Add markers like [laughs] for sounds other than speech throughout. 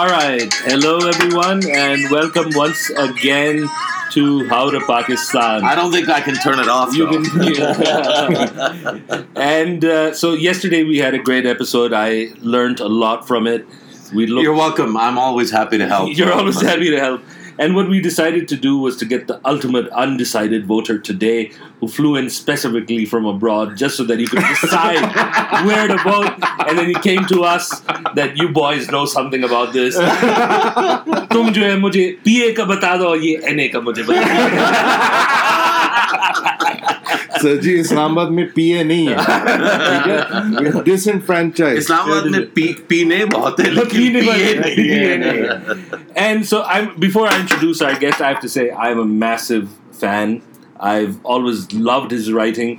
All right. Hello, everyone, and welcome once again to How to Pakistan. I don't think I can turn it off. You though. can, [laughs] and uh, so yesterday we had a great episode. I learned a lot from it. We looked, You're welcome. I'm always happy to help. [laughs] You're always happy to help. And what we decided to do was to get the ultimate undecided voter today who flew in specifically from abroad just so that he could decide [laughs] where to vote. And then he came to us that you boys know something about this. तुम जो है मुझे पीए का बता दो और ये NA का मुझे बता [laughs] सर जी इस्लामाबाद में पीए नहीं है ठीक है डिसइनफ्रेंचाइज इस्लामाबाद में पी, पीने बहुत है लेकिन पीने पिए वाले- नहीं पिए है। नहीं। And so, I'm before I introduce our guest, I have to say I'm a massive fan. I've always loved his writing.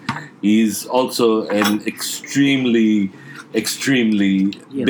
He's also an extremely, extremely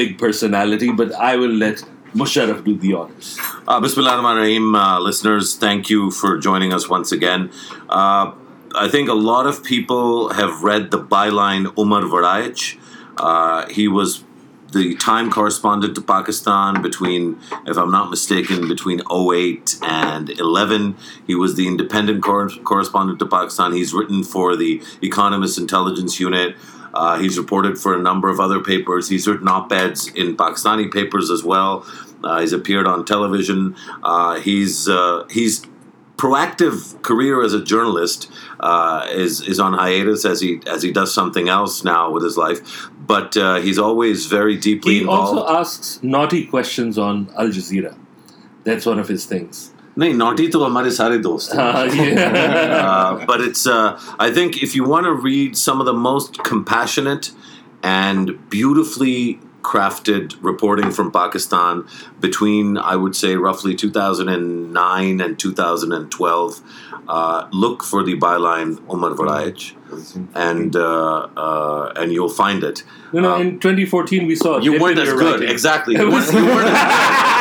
big personality. But I will let Musharraf do the honors. Uh, Bismillahirrahmanirrahim, uh, listeners, thank you for joining us once again. Uh, I think a lot of people have read the byline Umar Waraich. Uh, he was the time correspondent to Pakistan between, if I'm not mistaken, between 08 and 11. He was the independent cor- correspondent to Pakistan. He's written for the Economist Intelligence Unit. Uh, he's reported for a number of other papers. He's written op-eds in Pakistani papers as well. Uh, he's appeared on television. Uh, he's uh, he's proactive career as a journalist uh, is is on hiatus as he as he does something else now with his life. But uh, he's always very deeply He involved. also asks naughty questions on Al Jazeera. That's one of his things. नहीं naughty तो हमारे सारे दोस्त हैं. Uh, yeah. uh, but it's uh, I think if you want to read some of the most compassionate and beautifully crafted reporting from Pakistan between I would say roughly 2009 and 2012 uh, look for the byline Umar Waraich and uh, uh, and you'll find it No, no. Um, in 2014, we saw. you weren't as good writing. exactly you [laughs] weren't, you weren't [laughs]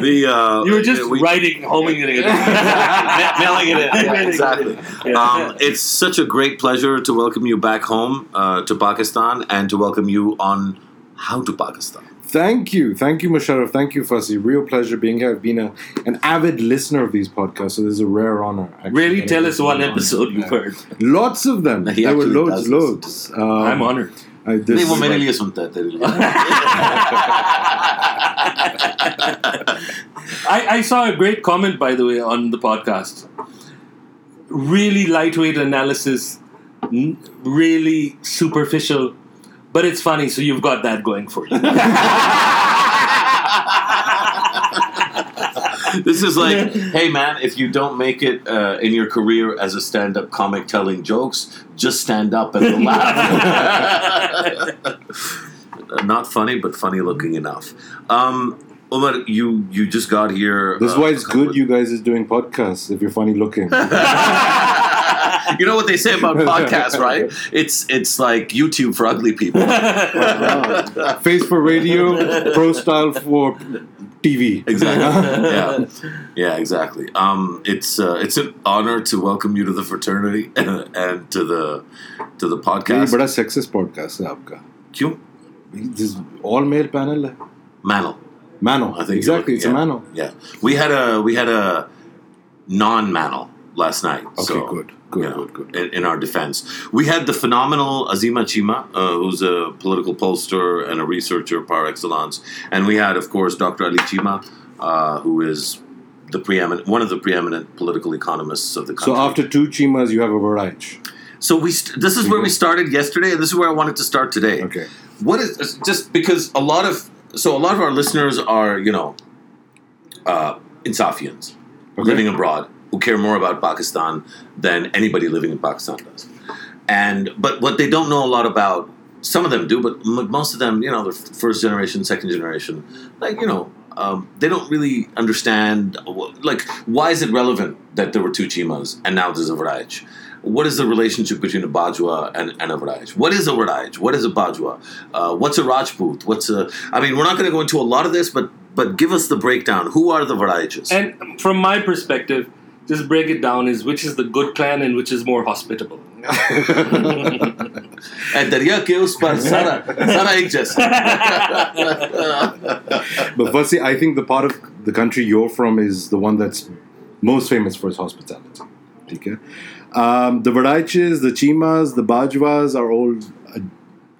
the uh, You were just we- writing, homing it in. [laughs] mailing it in. [laughs] Yeah, exactly. Yeah. Um, it's such a great pleasure to welcome you back home uh, to Pakistan and to welcome you on How to Pakistan. Thank you. Thank you, Musharraf. Thank you, Fuzzy. Real pleasure being here. I've been a, an avid listener of these podcasts, so this is a rare honor. actually. Really, tell us one episode you've heard. Lots of them. [laughs] He there were loads, loads. Um, I'm honored. I, this नहीं वो is मेरे like- लिए सुनता है तेरे लिए I, I saw a great comment, by the way, on the podcast. Really lightweight analysis, n- really superficial, but it's funny, so you've got that going for you. [laughs] [laughs] This is like, hey man, if you don't make it uh, in your career as a stand-up comic telling jokes, just stand up and laugh. [laughs] Not funny, but funny looking enough. Um, Umar, you you just got here. This is uh, why it's a couple good you guys is doing podcasts if you're funny looking. [laughs] you know what they say about podcasts, right? It's it's like YouTube for ugly people. Face for radio, pro style for TV. exactly. [laughs] Yeah, yeah, exactly. Um, it's uh, it's an honor to welcome you to the fraternity [laughs] and to the to the ये podcast. बड़ा sexist podcast है आपका. क्यों? This is all male panel है. Mano. Mano. I think exactly. you're It's looking- a mano. Yeah, we had a we had a non-Mano last night. Okay, so, good, good, you know, good, good. In, in our defense, we had the phenomenal Azima Cheema, uh, who's a political pollster and a researcher par excellence, and we had, of course, Dr. Ali Cheema, uh, who is the preeminent one of the preeminent political economists of the country. So after two chimas, you have a variety. So we st- this is where we started yesterday, and this is where I wanted to start today. Okay. What is just because a lot of so a lot of our listeners are you know uh, Insafians Okay. living abroad who care more about Pakistan than anybody living in Pakistan does, and but what they don't know a lot about. Some of them do, but most of them, you know, they're first generation, second generation. Like, you know, um, they don't really understand. Like, why is it relevant that there were two chimas and now there's a Vraj? What is the relationship between a Bajwa and, and a Vraj? What is a Vraj? What is a Bajwa? Uh, what's a Rajput? What's a? I mean, we're not going to go into a lot of this, but but give us the breakdown. Who are the Vrajs? And from my perspective, just break it down is which is the good clan and which is more hospitable. [laughs] [laughs] [laughs] but firstly I think the part of the country you're from is the one that's most famous for its hospitality. Okay, um, the Waraiches the Chimas the Bajwas are all uh,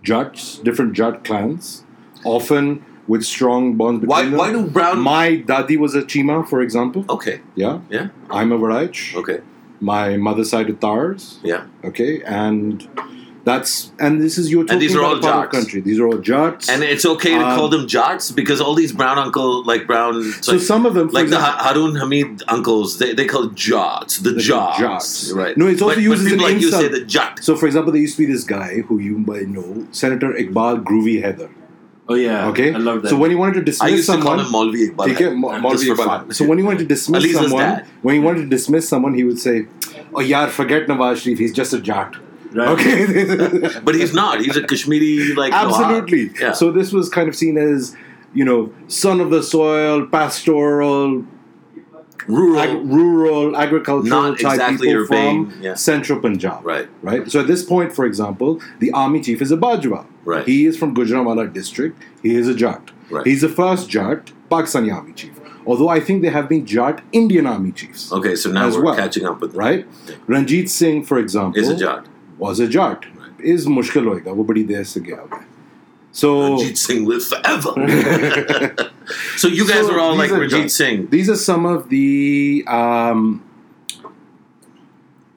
jats different jat clans. Often with strong bonds Why- between why them. do brown- My daddy was a Chima, for example. Okay. Yeah. Yeah. I'm a Waraich. Okay. My mother's side of Tars. Yeah. Okay. And that's, and this is your And these are all part country. These are all Jats. And it's okay to Um, call them Jats because all these brown uncle, like brown, so like, some of them, like the example, Ha- Harun Hamid uncles, they, they call it Jats, the The Jats, Jats. right? No, it's also but, used but as an like you say the Jat. So, for example, there used to be this guy who you might know, Senator Iqbal Groovy Heather. Oh yeah. Okay, I love that. So when he wanted to dismiss I used to someone, call him Maulvi Iqbal. Mo- Just Iqbal. So when he wanted to dismiss someone, when he wanted to dismiss someone, he would say, "Oh, yaar, forget Nawaz Sharif. He's just a jat." Right. Okay. [laughs] but he's not. He's a [laughs] Kashmiri like Absolutely. Yeah. So this was kind of seen as, you know, son of the soil, pastoral, rural. ag- rural, agricultural Not type exactly people urbane, from yeah. central Punjab. Right. Right. So at this point, for example, the army chief is a Bajwa. Right. He is from Gujranwala district. He is a Jat. Right. He's the first Jat Pakistani army chief. Although I think there have been Jat Indian army chiefs. Okay, so now As we're well. catching up with them. Right? Ranjit Singh, for example, Is a Jat. was a Jat. Is मुश्किल होएगा वो बड़ी देर से गया हुआ है. So Ranjit Singh live forever. [laughs] [laughs] so you guys So are all like Ranjit Singh. These are some of the um,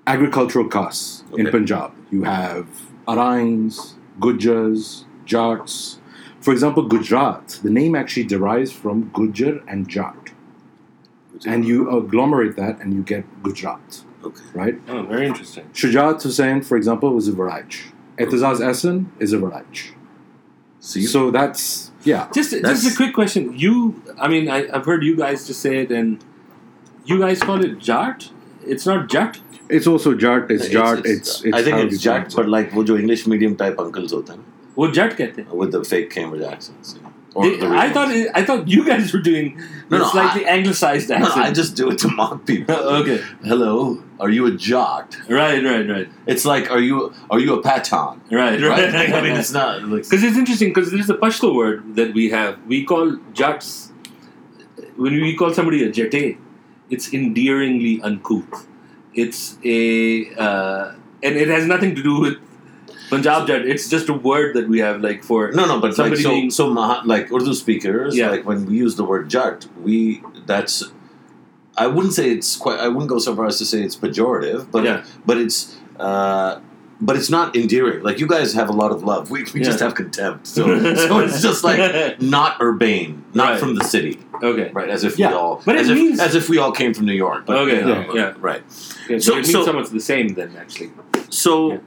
agricultural castes in Punjab. You have Arains, Gujars, Jats. For example, Gujarat, the name actually derives from Gujar and Jat. And you agglomerate that and you get Gujarat, Okay. right? Oh, very interesting. Shujaat Hussain, for example, was a Waraich. Aitzaz Ahsan is a Waraich. See? So that's, yeah. Just That's- just a quick question. You, I mean, I, I've heard you guys just say it, and you guys call it Jat. It's not Jat. It's also Jat, it's Jat, it's, it's, I think how it's you Jat, pronounce it. but like वो जो English medium type uncles होते हैं वो Jat कहते हैं. with the fake Cambridge accents. you know, or They- the I real thought ones. it, I thought you guys were doing No, a no, slightly I- anglicized No, no, accent. I just do it to mock people. [laughs] okay. Hello, are you a Jat? Right, right, right, It's like, are you are you a Pathan? right, Right? right. Like, [laughs] I mean, it's not like Because it's interesting because there's a Pashto word that we have. We call Jats, when we call somebody a Jate, it's endearingly uncouth. It's a, uh, and it has nothing to do with Punjab Jat. It's just a word that we have like for, No, no, but like Somebody so, being- so Maha, like Urdu speakers, Yeah. like when we use the word Jat, we that's I wouldn't say it's quite. I wouldn't go so far as to say it's pejorative, but Yeah. but it's. Uh, but it's not endearing. Like you guys have a lot of love. We, we just have contempt. [laughs] So, so it's just like [laughs] not urbane, not Right. from the city, okay. right? As if Yeah. we all, But it if means- as if we all came from New York. But, Okay, you know, yeah, yeah. right. Yeah, So- so, it means so- someone's the same then, actually. So, Yeah.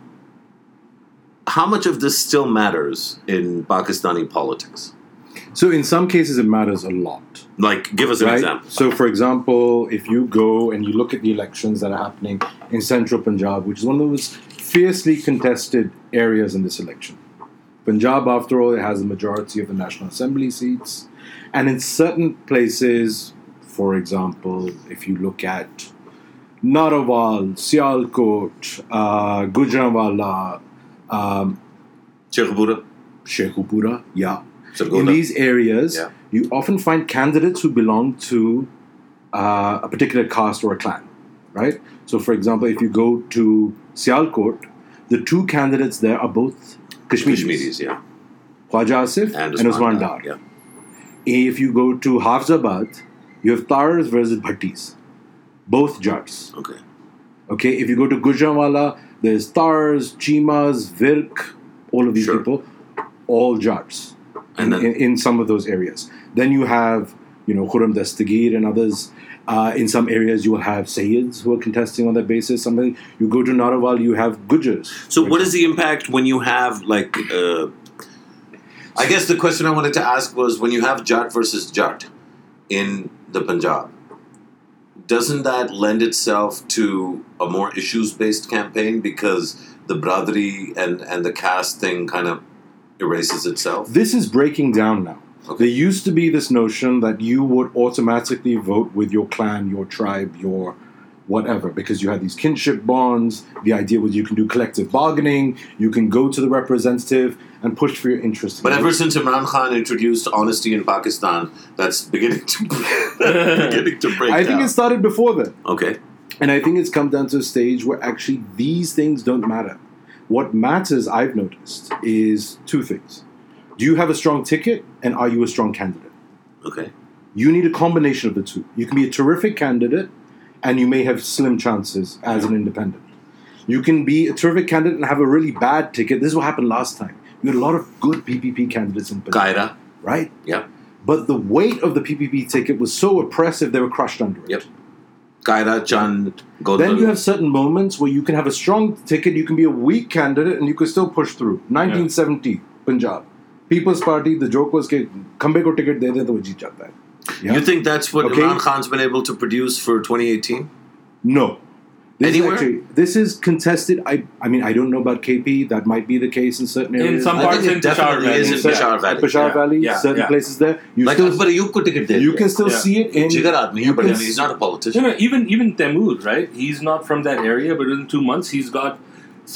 how much of this still matters in Pakistani politics? So in some cases, it matters a lot. Like, give us an right? example. So, for example, if you go and you look at the elections that are happening in central Punjab, which is one of those fiercely contested areas in this election, Punjab, after all, it has a majority of the National Assembly seats. And in certain places, for example, if you look at Narowal, Sialkot, uh, Gujranwala, um, Shekhpura, Sheikhupura, yeah, in these areas, Yeah. you often find candidates who belong to uh, a particular caste or a clan, right? So, for example, if you go to Sialkot, the two candidates there are both Kashmiris, Kashmiris, yeah. Khwaja Asif And and, Usman Dar, yeah. If you go to Hafizabad, you have Tars versus Bhattis, both Jats. Okay. Okay, if you go to Gujranwala, there's Tars, Chimas, Virk, all of these Sure. people, all Jats in, then- in, in some of those areas. Then you have, you know, Khurram Dastagir and others. Uh, in some areas, you will have Sayyids who are contesting on that basis. Somebody you go to Narowal, you have Gujars. So, what is the impact when you have like? Uh, I guess the question I wanted to ask was when you have Jat versus Jat in the Punjab, doesn't that lend itself to a more issues-based campaign because the Bradri and and the caste thing kind of erases itself? This is breaking down now. Okay. There used to be this notion that you would automatically vote with your clan, your tribe, your whatever, because you had these kinship bonds. The idea was you can do collective bargaining, you can go to the representative and push for your interests. But ever since Imran Khan introduced honesty in Pakistan, that's beginning to [laughs] beginning to break I think it started before then. okay. And I think it's come down to a stage where actually these things don't matter. What matters, I've noticed, is two things. Do you have a strong ticket and are you a strong candidate? Okay. You need a combination of the two. You can be a terrific candidate and you may have slim chances as an independent. You can be a terrific candidate and have a really bad ticket. This is what happened last time. You had a lot of good PPP candidates in Qaeda. right? Yeah. But the weight of the PPP ticket was so oppressive they were crushed under it. Yep. Qaeda, Chand, Godwin. Then you have certain moments where you can have a strong ticket, you can be a weak candidate, and you can still push through. 1970, Punjab. People's Party, the joke was कि खंबे को ticket दे दे तो वो जीत जाता है. Yeah? You think that's what Okay. Imran Khan's been able to produce for 2018? No. This Anywhere? Is actually, this is contested. I I mean, I don't know about KP. That might be the case in certain areas. In some I parts in it definitely Peshawar is Valley. in Peshawar Valley. Peshawar Yeah, Valley, yeah, certain yeah. places there. You Like still, Akbar Ayub ko ticket de you can still Yeah. see it in. Jigar aadmi you hai, but I mean, he's not a You politician. know, even even Temur, right? He's not from that area, but in two months he's got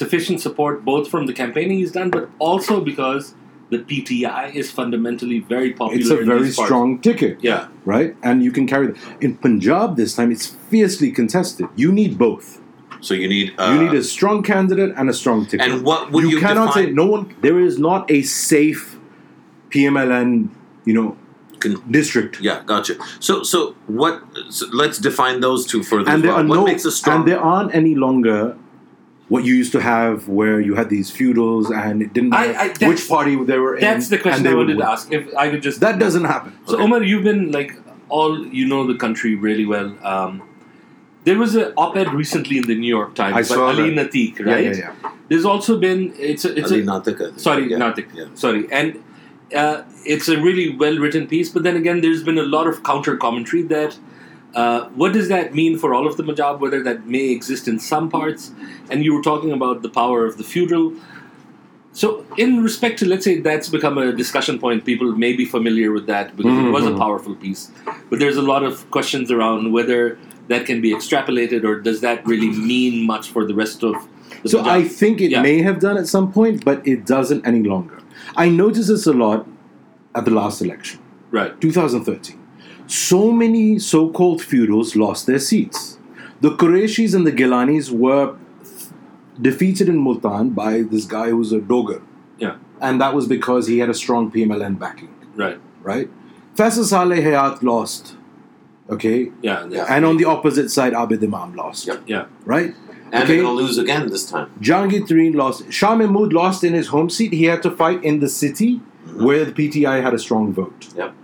sufficient support both from the campaigning he's done, but also because the PTI is fundamentally very popular. It's a in very these parts. strong ticket. Yeah, right? And you can carry that. In Punjab this time, it's fiercely contested. You need both. So you need. Uh, You need a strong candidate and a strong ticket. And what would you cannot define- say no one. There is not a safe PMLN, you know, Con- district. Yeah, gotcha. So, so what? So let's define those two further. And there well. are what no, makes a strong? and there aren't any longer what you used to have, where you had these feudals, and it didn't matter I- that's- which party they were in. that's the question they I would wanted to ask. If I could just That doesn't happen. So Okay. Omar, you've been like all you know the country really well. Um, there was an op-ed recently in the New York Times I by saw Ali that. Natik, Yeah, right? yeah, yeah. There's also been it's a, it's Ali a Natik, sorry yeah. Natik Yeah. sorry and uh, it's a really well written piece. But then again, there's been a lot of counter commentary that. Uh, what does that mean for all of the Majab? Whether that may exist in some parts, and you were talking about the power of the feudal. So, in respect to, let's say that's become a discussion point, people may be familiar with that because it was a Mhm. powerful piece. But there's a lot of questions around whether that can be extrapolated or does that really mean much for the rest of the So Punjab? I think it Yeah. may have done at some point, but it doesn't any longer. I noticed this a lot at the last election, right. 2013. So many so-called feudals lost their seats. The Qurayshis and the Gilanis were defeated in Multan by this guy who's a Dogar. Yeah. And that was because he had a strong PMLN backing, Right. right? Faisal Saleh Hayat lost, okay? Yeah. Yeah. And on the opposite side, Abid Imam lost, Yep. yeah. right? And Okay. they're going to lose again this time. Jahangir Tareen lost. Shah Mahmood lost in his home seat. He had to fight in the city mm-hmm. where the PTI had a strong vote. Yep.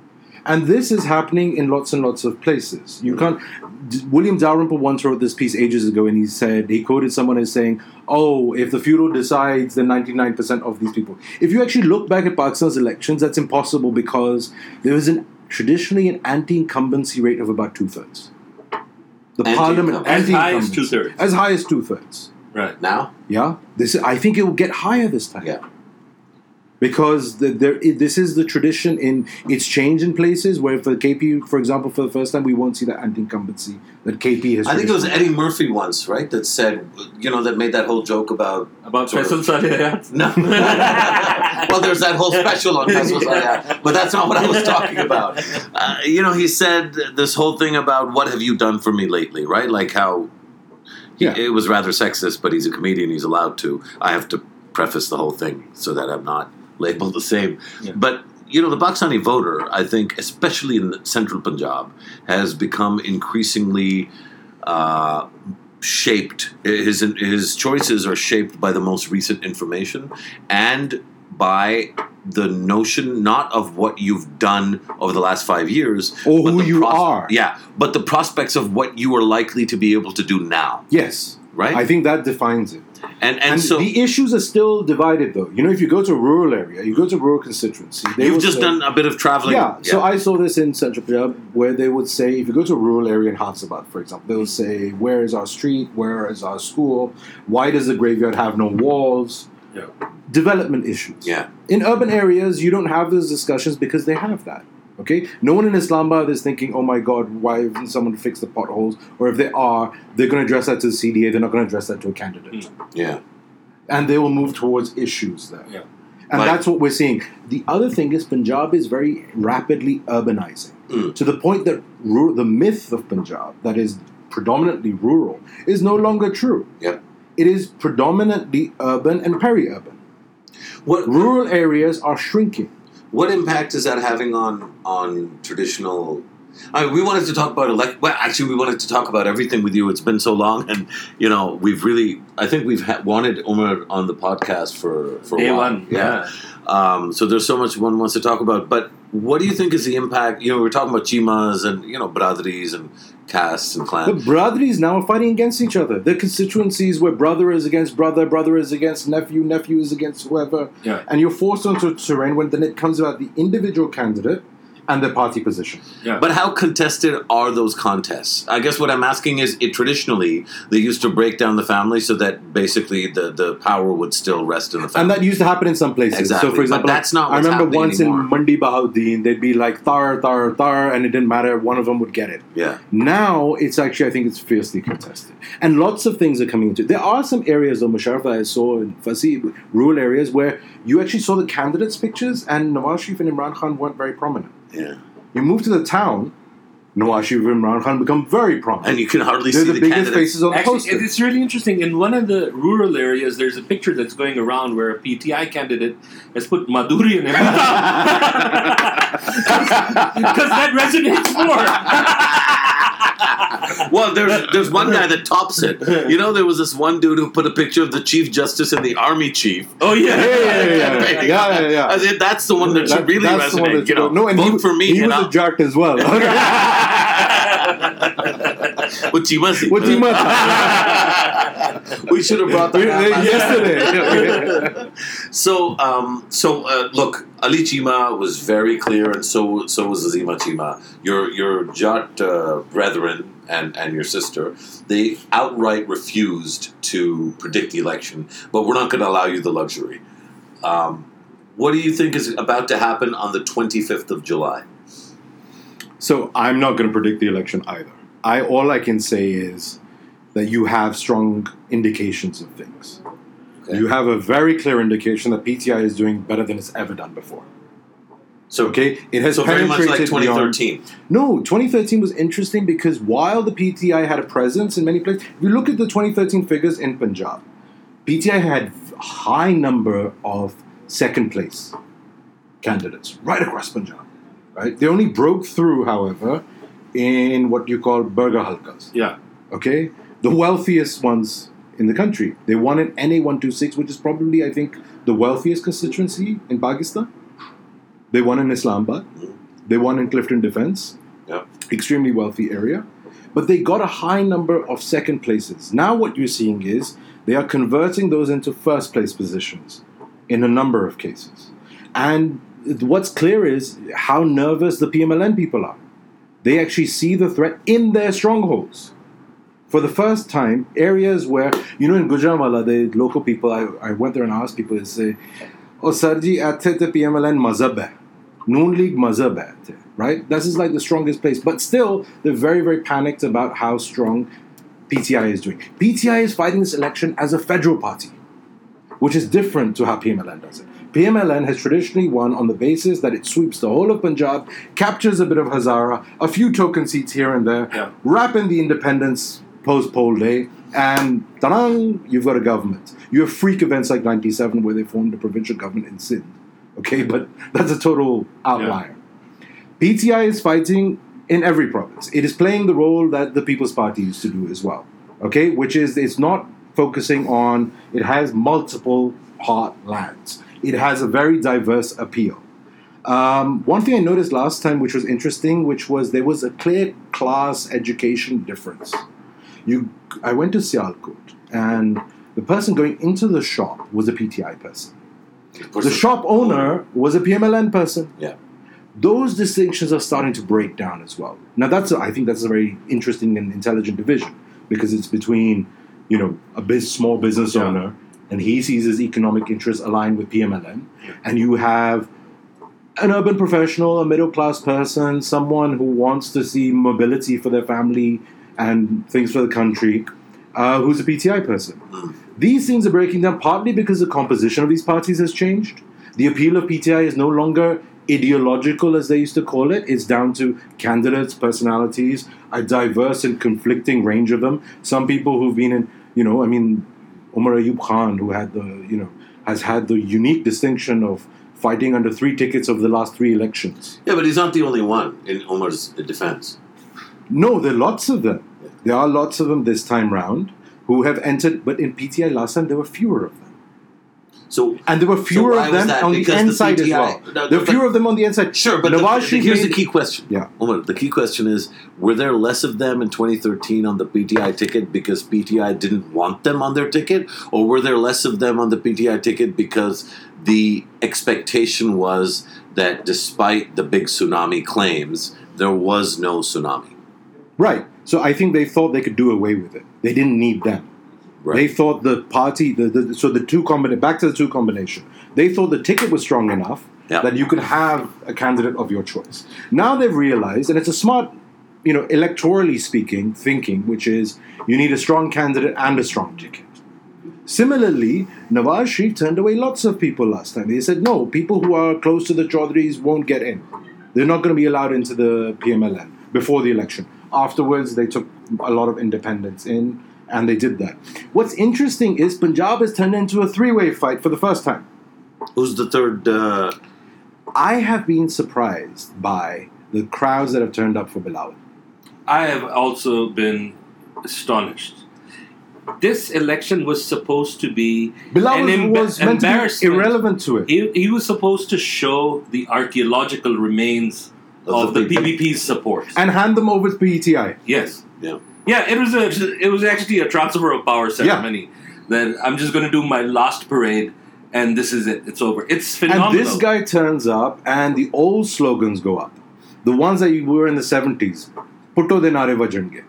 And this is happening in lots and lots of places. You can't. William Dalrymple once wrote this piece ages ago, and he said he quoted someone as saying, "Oh, if the feudal decides, then ninety-nine percent of these people." If you actually look back at Pakistan's elections, that's impossible because there is an traditionally an anti-incumbency rate of about two thirds. The parliament Anti-incumbency. As high as two-thirds. as high as two thirds. Right. Now? Yeah, this I think it will get higher this time. Yeah. Because the, there this is the tradition in it's changed in places where for KP, for example, for the first time we won't see that anti-incumbency that KP has. I think it was Eddie Murphy once, right? That said, you know, that made that whole joke about. About Sort of. Faisal [laughs] No. [laughs] well, there's that whole special on Faisal [laughs] Saleh, but that's not what I was talking about. Uh, you know, he said this whole thing about what have you done for me lately, right? Like how he- Yeah. it was rather sexist, but he's a comedian, he's allowed to. I have to preface the whole thing so that I'm not labeled the same. Yeah. But you know, the Pakistani voter, I think, especially in central Punjab, has become increasingly uh, shaped. His his choices are shaped by the most recent information and by the notion not of what you've done over the last five years, Or but who the you are. Yeah, but the prospects of what you are likely to be able to do now, Yes, right? I think that defines it. And and, And, so the issues are still divided, though. You know, if you go to a rural area, you go to a rural constituency. they you've just say- done a bit of traveling. Yeah, so I saw this in Central Punjab where they would say, if you go to a rural area in Hansabat, for example, they would say, Where is our street? Where is our school? Why does the graveyard have no walls? Yeah. Development issues. yeah. In urban areas, you don't have those discussions because they have that. Okay, no one in Islamabad is thinking, "Oh my God, why isn't someone fix the potholes?" Or if they are, they're going to address that to the CDA. They're not going to address that to a candidate, Yeah. and they will move towards issues there. Yeah. And Like- that's what we're seeing. The other thing is Punjab is very rapidly urbanizing Mm. to the point that ru- the myth of Punjab, that is predominantly rural, is no longer true. Yep. It is predominantly urban and peri-urban. What Rural areas are shrinking. What impact is that having on on traditional? I mean, we wanted to talk about elect. Well, actually, we wanted to talk about everything with you. It's been so long, and you know, we've really. I think we've ha- wanted Umar on the podcast for for a Day while. one. Yeah. Um, so there's so much one wants to talk about. But what do you think is the impact? You know, we're talking about chimas and you know bradaris and castes and clans. The bradaris now are fighting against each other. The constituencies where brother is against brother, brother is against nephew, nephew is against whoever. Yeah. And you're forced onto a terrain when then it comes about the individual candidate and their party position. Yeah. But how contested are those contests? I guess what I'm asking is, it traditionally they used to break down the family so that basically the, the power would still rest in the family, And that used to happen in some places. Exactly, So, for but that's not I remember once anymore. in Mandi Bahauddin, they'd be like tar, tar, tar, and it didn't matter. One of them would get it. yeah, Now it's actually, I think it's fiercely contested. And lots of things are coming into it. There are some areas, though, Musharraf, I saw in Fasi, rural areas, where you actually saw the candidates' pictures, and Nawaz Sharif and Imran Khan weren't very prominent. Yeah, You move to the town, Nawaz Sharif Imran Khan become very prominent. and you can hardly They're see the, the, biggest candidates. faces on the Actually, poster. it's really interesting. In one of the rural areas, there's a picture that's going around where a PTI candidate has put Madhuri in it. [laughs] [laughs] Because that resonates more. [laughs] well, there's there's one guy that tops it. You know, there was this one dude who put a picture of the chief justice and the army chief. Oh, yeah. Yeah, yeah, yeah, yeah, yeah, yeah, yeah. I said, that's the one that should That- really that's the one resonate. that's You know, no, and vote he, for me. He you was know? a jerk as well. What chima si? What chima we should have brought We- that [laughs] yesterday. [laughs] So, um, so uh, look, Ali Cheema was very clear, and so so was Azima Cheema. Your your Jat uh, brethren and and your sister, they outright refused to predict the election, but we're not going to allow you the luxury. Um, what do you think is about to happen on the twenty fifth of July? So I'm not going to predict the election either. I all I can say is that you have strong indications of things. Okay. You have a very clear indication that PTI is doing better than it's ever done before. So Okay, it has so very much like penetrated beyond- 2013. No, 2013 was interesting because while the PTI had a presence in many places, if you look at the 2013 figures in Punjab, PTI had a high number of second place candidates right across Punjab. Right, they only broke through, however, in what you call burger halkas. Yeah. Okay, the wealthiest ones in the country. They won in NA 126, which is probably, I think, the wealthiest constituency in Pakistan. They won in Islamabad. They won in Clifton Defense. Yeah. Extremely wealthy area. But they got a high number of second places. Now, what you're seeing is they are converting those into first place positions in a number of cases. And what's clear is how nervous the PMLN people are. They actually see the threat in their strongholds. For the first time, areas where, you know, in Gujranwala, the local people, I, I went there and asked people, they say, Oh, Sarji, aate te PMLN mazhab hai. Noon League mazhab hai Right? This is like the strongest place. But still, they're very, very panicked about how strong PTI is doing. PTI is fighting this election as a federal party, which is different to how PMLN does it. PMLN has traditionally won on the basis that it sweeps the whole of Punjab, captures a bit of Hazara, a few token seats here and there, Yeah. wrap in the independence post poll day, and ta-dang, you've got a government. You have freak events like 97 where they formed a provincial government in Sindh. Okay, but that's a total outlier. PTI is fighting in every province. It is playing the role that the People's Party used to do as well. Okay, which is it's not focusing on, it has multiple heartlands. It has a very diverse appeal. Um, one thing I noticed last time, which was interesting, which was there was a clear class education difference. You, I went to Sialkot, and the person going into the shop was a PTI person. The shop owner was a PMLN person. Yeah. Those distinctions are starting to break down as well. Now, that's a, I think that's a very interesting and intelligent division because it's between, you know, a biz, small business Yeah. owner and he sees his economic interests aligned with PMLN, and you have an urban professional, a middle class person, someone who wants to see mobility for their family and things for the country, uh, who's a PTI person. These things are breaking down partly because the composition of these parties has changed. The appeal of PTI is no longer ideological, as they used to call it. It's down to candidates, personalities, a diverse and conflicting range of them. Some people who've been in, you know, I mean, Omar Ayub Khan, who had the, you know, has had the unique distinction of fighting under three tickets of the last three elections. Yeah, but he's not the only one in Omar's defense. No, there are lots of them. There are lots of them this time round who have entered, but in PTI last time there were fewer of them. So And there were fewer why of them on the Because the inside as PTI well. no, there were fewer of them on the inside. Sure, but the, the, here's the key question. Yeah. Omar, the key question is: Were there less of them in 2013 on the PTI ticket because PTI didn't want them on their ticket, or were there less of them on the PTI ticket because the expectation was that despite the big tsunami claims, there was no tsunami? Right. So I think they thought they could do away with it. They didn't need them. They thought the party, the, the so the two combination, back to the two combination. They thought the ticket was strong enough Yeah. that you could have a candidate of your choice. Now they've realized, and it's a smart, you know, electorally speaking, thinking, which is you need a strong candidate and a strong ticket. Similarly, Nawaz Sharif turned away lots of people last time. They said, no, people who are close to the Chaudhrys won't get in. They're not going to be allowed into the PMLN before the election. Afterwards, they took a lot of independence in, and they did that. What's interesting is Punjab has turned into a three way fight for the first time. Who's the third? Uh, I have been surprised by the crowds that have turned up for Bilal. I have also been astonished. This election was supposed to be Bilal an was, emba- was meant to be irrelevant to it. He, he was supposed to show the archaeological remains Of of, the the PPP's support. And hand them over to PTI. yes, yeah. yeah, it was a it was actually a transfer of power ceremony. Yeah. That I'm just going to do my last parade, and this is it. It's over. It's phenomenal. And this guy turns up, and the old slogans go up. The ones that you were in the 70s. Bhutto de nare vajange.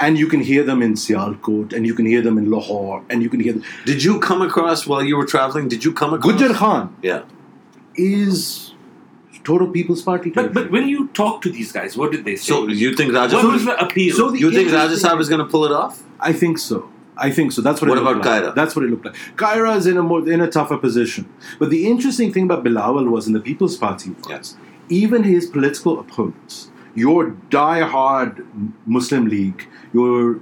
And you can hear them in Sialkot, and you can hear them in Lahore, and you can hear them. Did you come across while you were traveling? Did you come across? Gujar Khan Yeah. is total People's Party. but but territory. when you talk to these guys, what did they say? So you think Raja? what was the appeal? so the- you think Raja interesting- is going to pull it off? I think so. I think so. That's what. What it looked about like. Kaira? That's what it looked like. Kaira is in a more in a tougher position. But the interesting thing about Bilawal was in the People's Party was Yes. even his political opponents, your die-hard Muslim League, your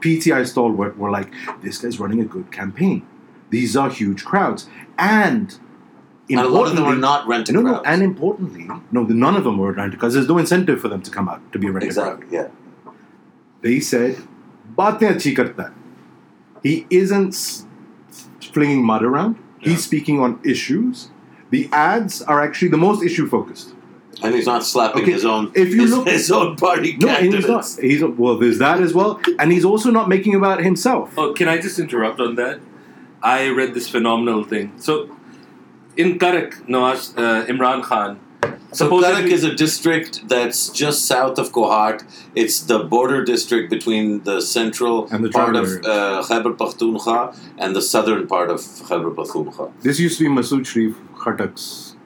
PTI stalwart, were like, "This guy's running a good campaign. These are huge crowds." And And a lot of them are not rented No, no, crowds. and importantly, no, the- none of them were rented because there's no incentive for them to come out to be a rented crowd exactly. Yeah. they said, "Baatein achhi karta. He isn't flinging mud around. Yeah. He's speaking on issues. The ads are actually the most issue focused. And he's not slapping Okay, his own. if you his, look- his own party No, and he's not. He's well. There's that as well, and he's also not making about himself. Oh, can I just interrupt on that? I read this phenomenal thing. So, in Karak, Nawaz uh, Imran Khan. So supposedly- Karak is a district that's just south of Kohat. It's the border district between the central And the part of tribal uh, Khyber Pakhtunkhwa and the southern part of Khyber Pakhtunkhwa. This used to be Masood Sharif Khattak's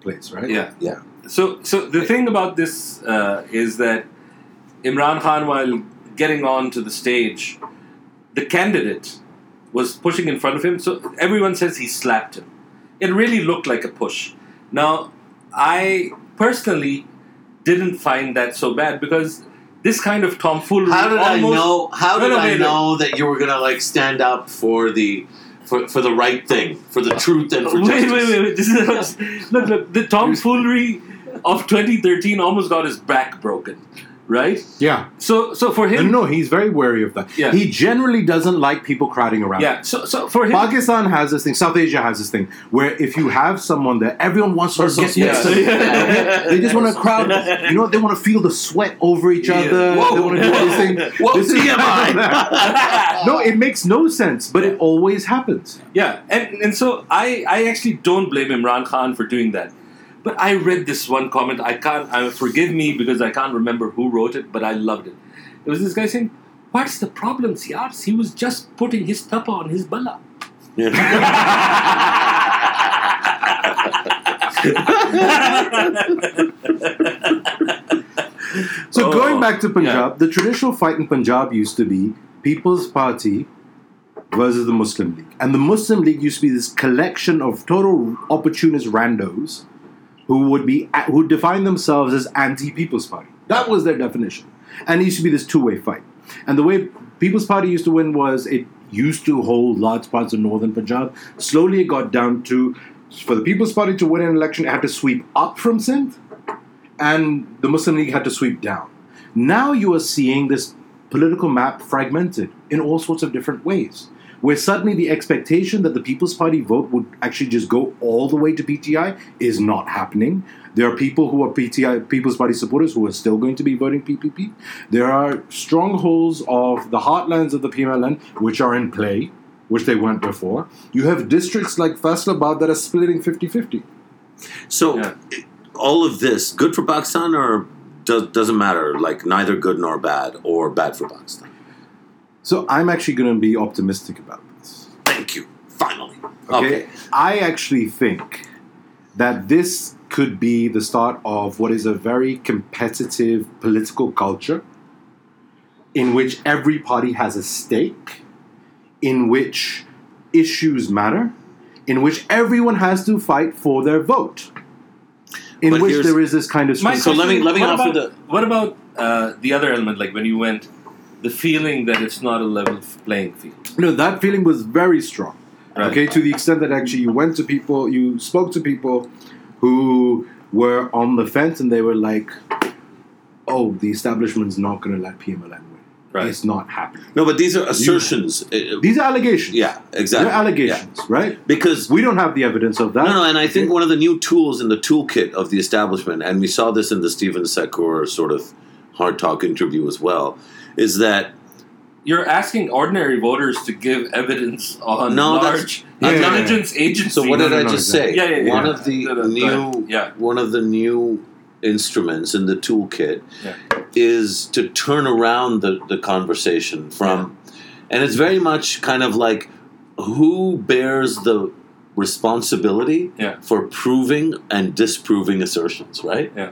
place, right? Yeah. Yeah. So, so the thing about this uh, is that Imran Khan, while getting on to the stage, the candidate was pushing in front of him. So everyone says he slapped him. It really looked like a push. Now, I personally didn't find that so bad because this kind of tomfoolery. How did I know? How did I wait, wait. know that you were gonna like stand up for the for, for the right thing, for the truth and for Wait, justice? wait, wait, wait. This is, [laughs] look, look, the tomfoolery of 2013 almost got his back broken, right? Yeah. So, so for him, no, he's very wary of that. Yeah. He generally doesn't like people crowding around. yeah. So, so for him, Pakistan has this thing, South Asia has this thing, where if you have someone there, everyone wants to get next to them. They just want to crowd. You know, they want to feel the sweat over each Yeah. other. Whoa. They want to do this thing. [laughs] Whoa, This is- TMI. [laughs] no, it makes no sense, but it always happens. yeah, and and so I I actually don't blame Imran Khan for doing that. But I read this one comment. I can't. I forgive me because I can't remember who wrote it, but I loved it. It was this guy saying, "What's the problem, Siars? He was just putting his tapa on his bala." [laughs] So Oh, going back to Punjab, oh, the traditional fight in Punjab used to be People's Party versus the Muslim League, and the Muslim League used to be this collection of total opportunist randos who would be who define themselves as anti-People's Party. That was their definition, and it used to be this two-way fight. And the way People's Party used to win was it used to hold large parts of northern Punjab. Slowly, it got down to for the People's Party to win an election, it had to sweep up from Sindh and the Muslim League had to sweep down. Now you are seeing this political map fragmented in all sorts of different ways, where suddenly the expectation that the People's Party vote would actually just go all the way to PTI is not happening. There are people who are PTI People's Party supporters who are still going to be voting PPP. There are strongholds of the heartlands of the PMLN which are in play, which they weren't before. You have districts like Faisalabad that are splitting 50 50. So, Yeah. all of this good for Pakistan, or does, doesn't matter? Like neither good nor bad, or bad for Pakistan. So I'm actually going to be optimistic about this. Thank you. Finally. Okay. I actually think that this could be the start of what is a very competitive political culture in which every party has a stake, in which issues matter, in which everyone has to fight for their vote. In But which there is this kind of My So let me- let me what offer about, What about uh, the other element, like when you went, the feeling that it's not a level playing field? No, that feeling was very strong. Right. Okay, to the extent that actually you went to people, you spoke to people who were on the fence and they were like, oh, the establishment's not going to let PMLN win. Right. It's not happening. No, but these are assertions. Uh, These are allegations. yeah, exactly. They're allegations, Yeah. right? Because We don't have the evidence of that. No, no, and I think one of the new tools in the toolkit of the establishment, and we saw this in the Stephen Sackur sort of hard talk interview as well, is that You're asking ordinary voters to give evidence on No, large Yeah, yeah, yeah. intelligence agencies. so. What did no, I no, just exactly. say? Yeah, yeah, yeah. One of the No, no, new. Yeah. one of the new instruments in the toolkit Yeah. is to turn around the, the conversation from, and it's very much kind of like who bears the responsibility Yeah. for proving and disproving assertions, right? Yeah.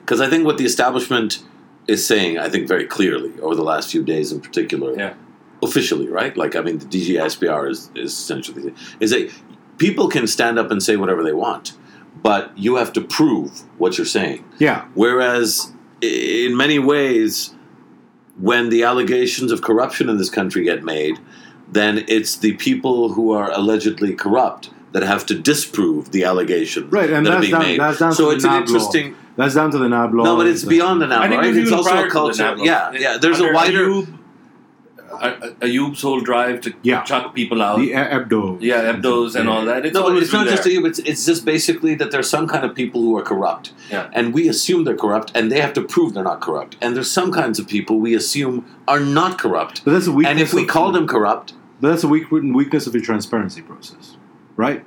Because I think what the establishment is saying, I think very clearly over the last few days in particular, Yeah. officially, right? Like, I mean, the DGSPR is, is essentially is that people can stand up and say whatever they want, but you have to prove what you're saying. Yeah. Whereas, in many ways, when the allegations of corruption in this country get made, then it's the people who are allegedly corrupt that have to disprove the allegations Right, and that are that's being down, made. that's down so to it's the an NAB law. interesting. That's down to the NAB law. No, but it's beyond the NAB, I think right? It's also a to culture. the NAB law. Yeah, yeah. There's a wider. Ayub, A- Ayub's whole drive to Yeah. chuck people out. The EBDO. yeah, EBDOs and all that. It's No, but it's not been just there. you. It's, it's just basically that there's some kind of people who are corrupt, Yeah. and we assume they're corrupt, and they have to prove they're not corrupt. And there's some kinds of people we assume are not corrupt, But that's a weakness. and if we call them corrupt, But that's a weak, weakness of your transparency process, right?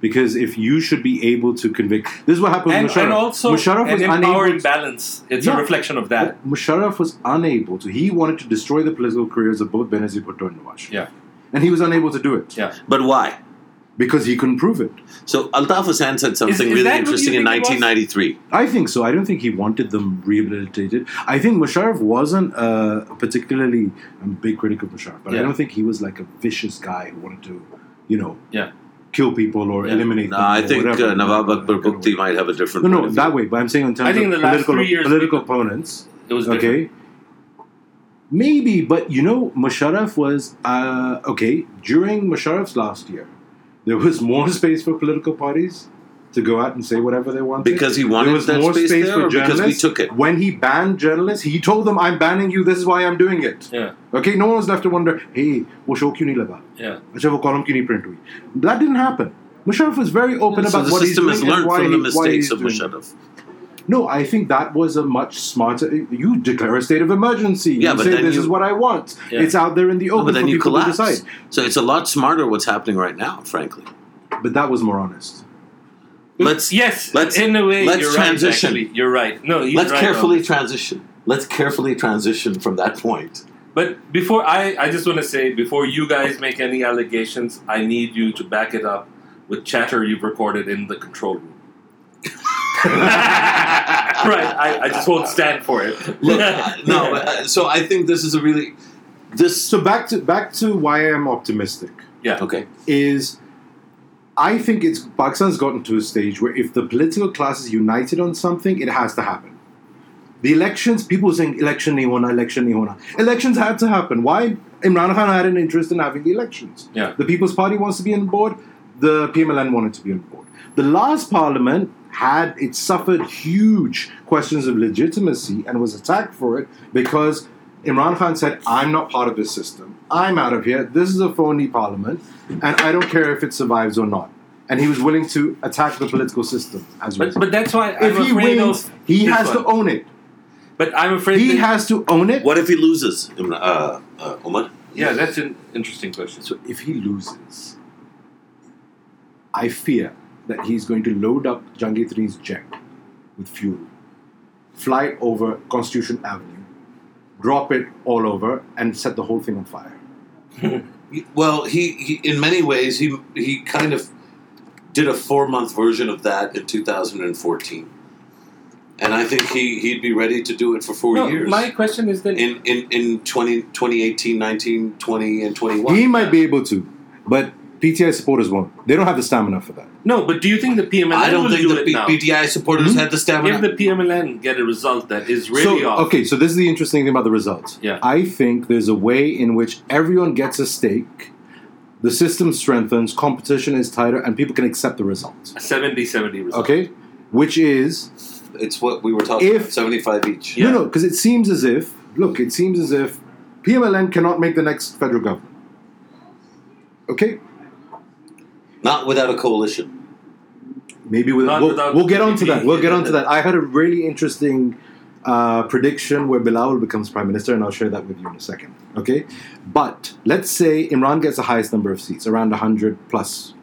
Because if you should be able to convict, this is what happened and, with Musharraf. and also Musharraf was an unable. empowering To, balance. It's Yeah. a reflection of that. Musharraf was unable to. He wanted to destroy the political careers of both Benazir Bhutto and Nawaz. Yeah. and he was unable to do it Yeah. but why? because he couldn't prove it. So Altaf Hassan said something Is- is really that what you interesting in think it was? 1993. I think so. I don't think he wanted them rehabilitated. I think Musharraf wasn't uh, particularly. I'm a big critic of Musharraf, but I don't think he was like a vicious guy who wanted to, you know, Yeah. Kill people or Yeah. eliminate No, them. I or think whatever. uh, Nawab Akbar Kind Bugti might have a different. No, no, of that way. But I'm saying in terms I think of the last political, three years political people- opponents. It was different. Okay. Maybe, but you know, Musharraf was uh, okay during Musharraf's last year. There was [laughs] more space for political parties to go out and say whatever they wanted. Because he wanted there was that more space space there, for or because we journalists. took it? When he banned journalists, he told them, "I'm banning you. This is why I'm doing it." Yeah. Okay, no one was left to wonder, "Hey, वो show क्यों नहीं लगा? Yeah. अच्छा वो column क्यों नहीं print हुई?" That didn't happen. Musharraf was very open so about the what he's system doing has and learned why from the he- why mistakes he's of doing it. Musharraf. No, I think that was a much smarter. You declare a state of emergency. Yeah, you but say then this you- is what I want. Yeah. It's out there in the No, open but then for you people to collapse. decide. So it's a lot smarter what's happening right now, frankly. But that was more honest. Let's Yes, let's- in a way, let's you're transition. right. Actually. You're right. No, he's let's right carefully on transition. Let's carefully transition from that point. But before I, I just want to say, before you guys make any allegations, I need you to back it up with chatter you've recorded in the control room. [laughs] right. I, I just won't stand for it. Look, [laughs] no. uh, So I think this is a really this. So back to back to why I'm optimistic Yeah. Okay. is I think it's Pakistan's gotten to a stage where if the political class is united on something, it has to happen. The elections, people saying election nahi hona, election nahi hona. Elections had to happen. Why? Imran Khan had an interest in having the elections. Yeah. The People's Party wants to be on board. The PMLN wanted to be on board. The last parliament had it suffered huge questions of legitimacy and was attacked for it because Imran Khan said, "I'm not part of this system. I'm out of here. This is a phony parliament, and I don't care if it survives or not." And he was willing to attack the political system as a But, but that's why If I'm he afraid wins, of he has one. to own it. But I'm afraid He has to own it. What if he loses, Imran- uh, uh, Umar? Yeah, that's an interesting question. So if he loses, I fear that he's going to load up Jahangir Tareen's jet with fuel, fly over Constitution Avenue, drop it all over, and set the whole thing on fire. [laughs] Well, he, he in many ways he he kind of did a four month version of that in 2014, and I think he he'd be ready to do it for four No, years. my question is that in, in, in 20, 2018, 19, 20, and 21. He might be able to, but PTI supporters won't. They don't have the stamina for that. no, but do you think the PMLN I don't will think do the it P- PTI supporters Hmm? had the stamina. if the PMLN get a result that is really so, off, okay, so this is the interesting thing about the results. Yeah. I think there's a way in which everyone gets a stake, the system strengthens, competition is tighter, and people can accept the results. a 70-70 result. Okay? Which is it's what we were talking If- about, 75 each. Yeah. No, no, because it seems as if, look, it seems as if PMLN cannot make the next federal government. Okay? Not without a coalition. Maybe with, Not we'll, without we'll get on to that. We'll get yeah, on to that. I had a really interesting uh, prediction where Bilawal becomes prime minister, and I'll share that with you in a second. Okay? But let's say Imran gets the highest number of seats, around 100 plus.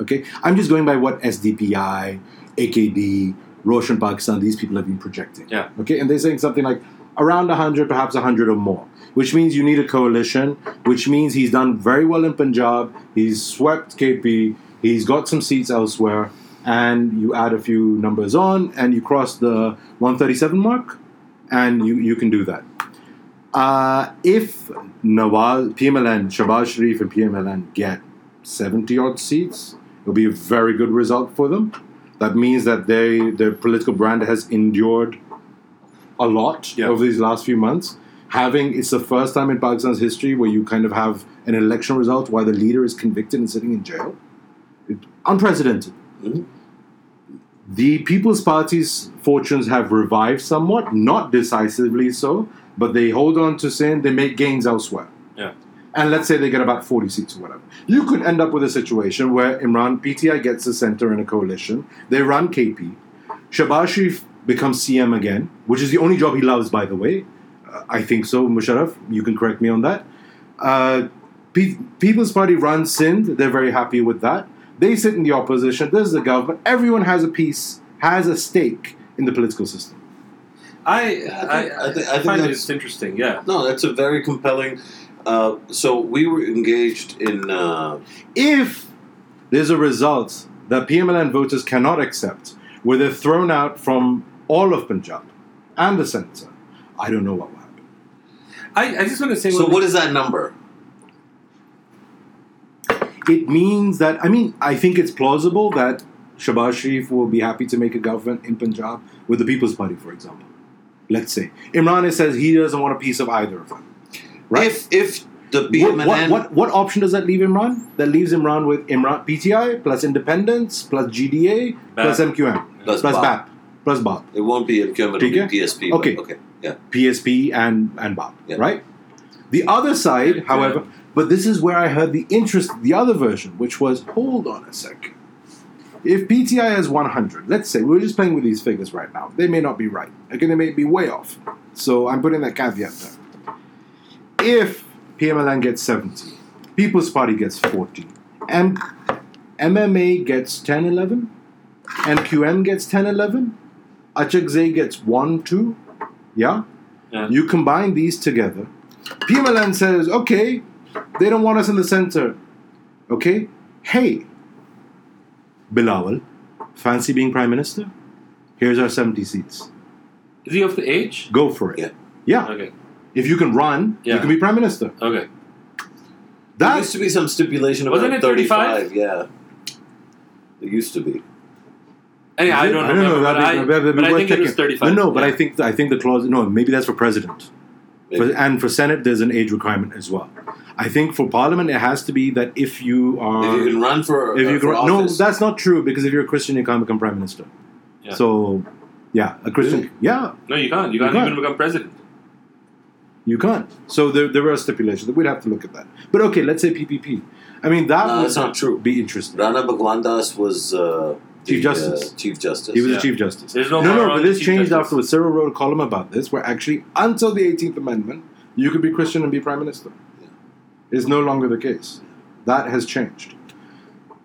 Okay? I'm just going by what SDPI, AKD, Roshan Pakistan, these people have been projecting. Yeah. Okay? And they're saying something like around 100, perhaps 100 or more, which means you need a coalition, which means he's done very well in Punjab, he's swept KP, he's got some seats elsewhere, and you add a few numbers on, and you cross the 137 mark, and you, you can do that. Uh, if Nawaz, PMLN, Shehbaz Sharif, and PMLN get 70 odd seats, it'll be a very good result for them. That means that they their political brand has endured a lot Yeah. over these last few months. Having it's the first time in Pakistan's history where you kind of have an election result while the leader is convicted and sitting in jail. Unprecedented. Mhm. The People's Party's fortunes have revived somewhat, not decisively so, but they hold on to Sindh, they make gains elsewhere. Yeah. And let's say they get about 40 seats or whatever. You could end up with a situation where Imran, PTI gets the center in a coalition, they run KP, Shehbaz Sharif becomes CM again, which is the only job he loves, by the way. Uh, I think so, Musharraf. You can correct me on that. Uh, Pe- People's Party runs Sindh. They're very happy with that. They sit in the opposition. There's the government. Everyone has a piece, has a stake in the political system. I, I, I think- I I think find that's- it's interesting. Yeah. No, that's a very compelling. Uh, so we were engaged in. Uh, If there's a result that PMLN voters cannot accept, where they're thrown out from all of Punjab and the centre, I don't know what will happen. I, I just want to say. so when what we- is that number? It means that, I mean, I think it's plausible that Shehbaz Sharif will be happy to make a government in Punjab with the People's Party, for example. Let's say. Imran says he doesn't want a piece of either of them. Right? If if the what, BMN what, what, what option does that leave Imran? That leaves Imran with Imran PTI plus independence plus GDA plus MQM Plus plus BAP. BAP plus BAP. it won't be MQM, it'll be PSP. Okay. okay, yeah. PSP and and BAP, Yeah. right? The other side, Yeah. But this is where I heard the interest, the other version, which was hold on a second. If PTI has 100, let's say we're just playing with these figures right now. They may not be right. Okay, they may be way off. So I'm putting that caveat there. If PMLN gets 70, People's Party gets 40, M- MMA gets 10, 11, MQM gets 10, 11, Achakzai gets 1, 2, yeah? Yeah. You combine these together. PMLN says, okay, they don't want us in the center. Okay? Hey, Bilawal, fancy being prime minister? Here's our 70 seats. Is he of the age? Go for it. Yeah. Yeah. Okay. If you can run, you can be prime minister. Okay. There That used to be some stipulation about Wasn't it 35? 35. Yeah. There used to be. Hey, I don't remember, but I, That'd be- that'd be but I worth think it was 35. No, no, but yeah. I think I think the clause. No, maybe that's for president. For, and for Senate, there's an age requirement as well. I think for Parliament, it has to be that if you are, if you can run for, if uh, you can, no, that's not true because if you're a Christian, you can't become prime minister. Yeah. So, yeah, a Christian, Really? yeah, No, you can't. You can't can't. even become president. you can't. So there, there are stipulations. That we'd have to look at that. But okay, let's say PPP. I mean, that No, would that's not true. be interesting. Rana Bhagwan Das was uh, Chief the, Justice. Uh, Chief Justice. He was Yeah. the Chief Justice. There's no no, no, but this changed Justice. afterwards. Cyril wrote a column about this, where actually, until the 18th Amendment, you could be Christian and be prime minister. Is no longer the case. That has changed.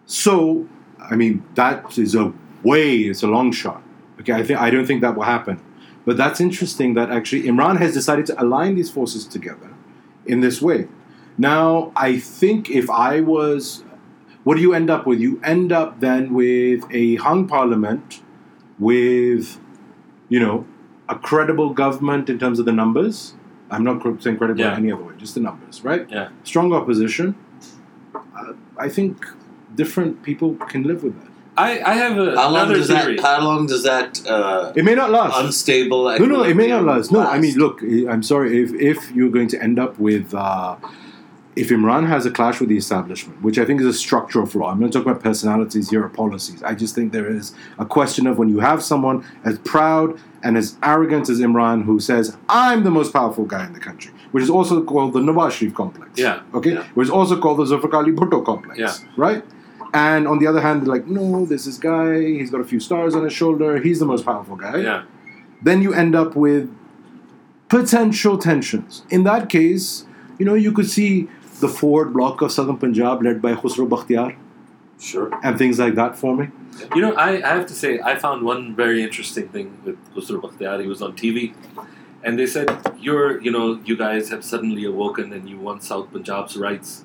So, I mean, that is a way. It's a long shot. Okay, I think I don't think that will happen. But that's interesting that actually Imran has decided to align these forces together in this way. Now, I think if I was, what do you end up with? You end up then with a hung parliament with, you know, a credible government in terms of the numbers. I'm not saying credible Yeah. any other way, just the numbers, right? Yeah. Strong opposition. Uh, I think different people can live with that. I, I have a, How long another does theory. that? How long does that uh, It may not last. unstable? No, no, it may not equilibrium last. No, I mean, look, I'm sorry if if you're going to end up with uh, if Imran has a clash with the establishment, which I think is a structural flaw. I'm not talking about personalities here or policies. I just think there is a question of when you have someone as proud and as arrogant as Imran who says, "I'm the most powerful guy in the country," which is also called the Nawaz Sharif complex. Yeah. Okay. Yeah. Which is also called the Zulfikar Ali Bhutto complex. Yeah. Right. And on the other hand, they're like, no, there's this guy. He's got a few stars on his shoulder. He's the most powerful guy yeah. then you end up with potential tensions. In that case, you know, you could see the forward block of southern Punjab led by Khusro Bakhtiar Sure. and things like that for me. You know, I, I have to say, I found one very interesting thing with Khusro Bakhtiar. He was on TV, and they said, "You're, you know, you guys have suddenly awoken and you want South Punjab's rights,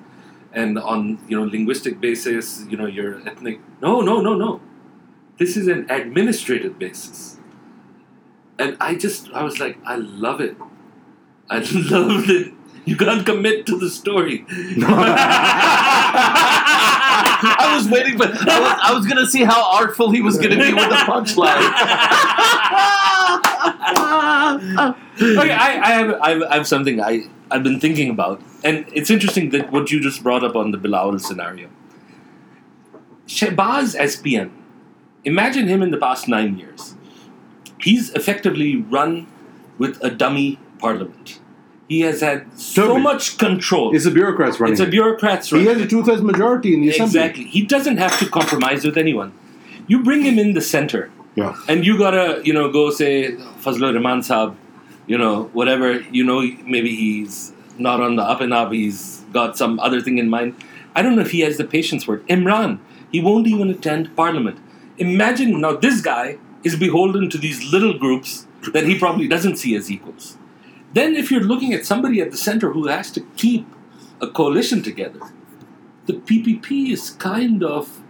and on, you know, linguistic basis, you know, you're ethnic." No, no, no, no. This is an administrative basis, and I just, I was like, I love it. I [laughs] loved it. You can't commit to the story. [laughs] I was waiting, but I was, I was gonna see how artful he was gonna be with the punchline. okay, I, I, have, I, have, I have something I, I've been thinking about. And it's interesting that what you just brought up on the Bilawal scenario. Shehbaz SPM, imagine him in the past nine years. He's effectively run with a dummy parliament. He has had so Totally. much control. It's a bureaucrats running. It's a it. bureaucrat's he run. has a two thirds majority in the assembly. Exactly. He doesn't have to compromise with anyone. You bring him in the center, Yeah. and you gotta, you know, go say Fazlur Rahman Saab, you know, whatever, you know, maybe he's not on the up and up, he's got some other thing in mind. I don't know if he has the patience for it. Imran, he won't even attend parliament. Imagine now this guy is beholden to these little groups that he probably doesn't see as equals. Then, if you're looking at somebody at the center who has to keep a coalition together, the PPP is kind of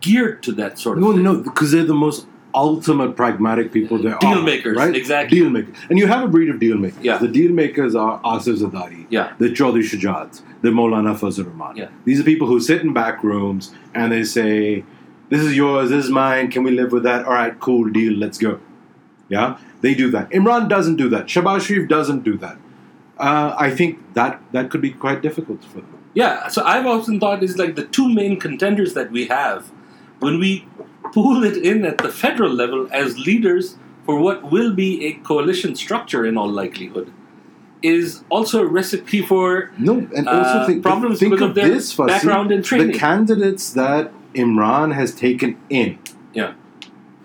geared to that sort of No, thing. no, because they're the most ultimate pragmatic people there Deal are. makers, right? exactly. Deal makers. And you have a breed of deal makers. Yeah. The deal makers are Asif Zardari, Yeah. the Chaudhry Shujaat, the Maulana Fazl Rahman. Yeah. These are people who sit in back rooms and they say, this is yours, this is mine, can we live with that? All right, cool, deal, let's go. Yeah? They do that. Imran doesn't do that. Shehbaz Sharif doesn't do that. Uh, I think that that could be quite difficult for them. Yeah, so I've often thought is like the two main contenders that we have when we pool it in at the federal level as leaders for what will be a coalition structure in all likelihood is also a recipe for No, and also Uh, think, problems think because of their this, Fasi, background and training. The candidates that Imran has taken in, Yeah.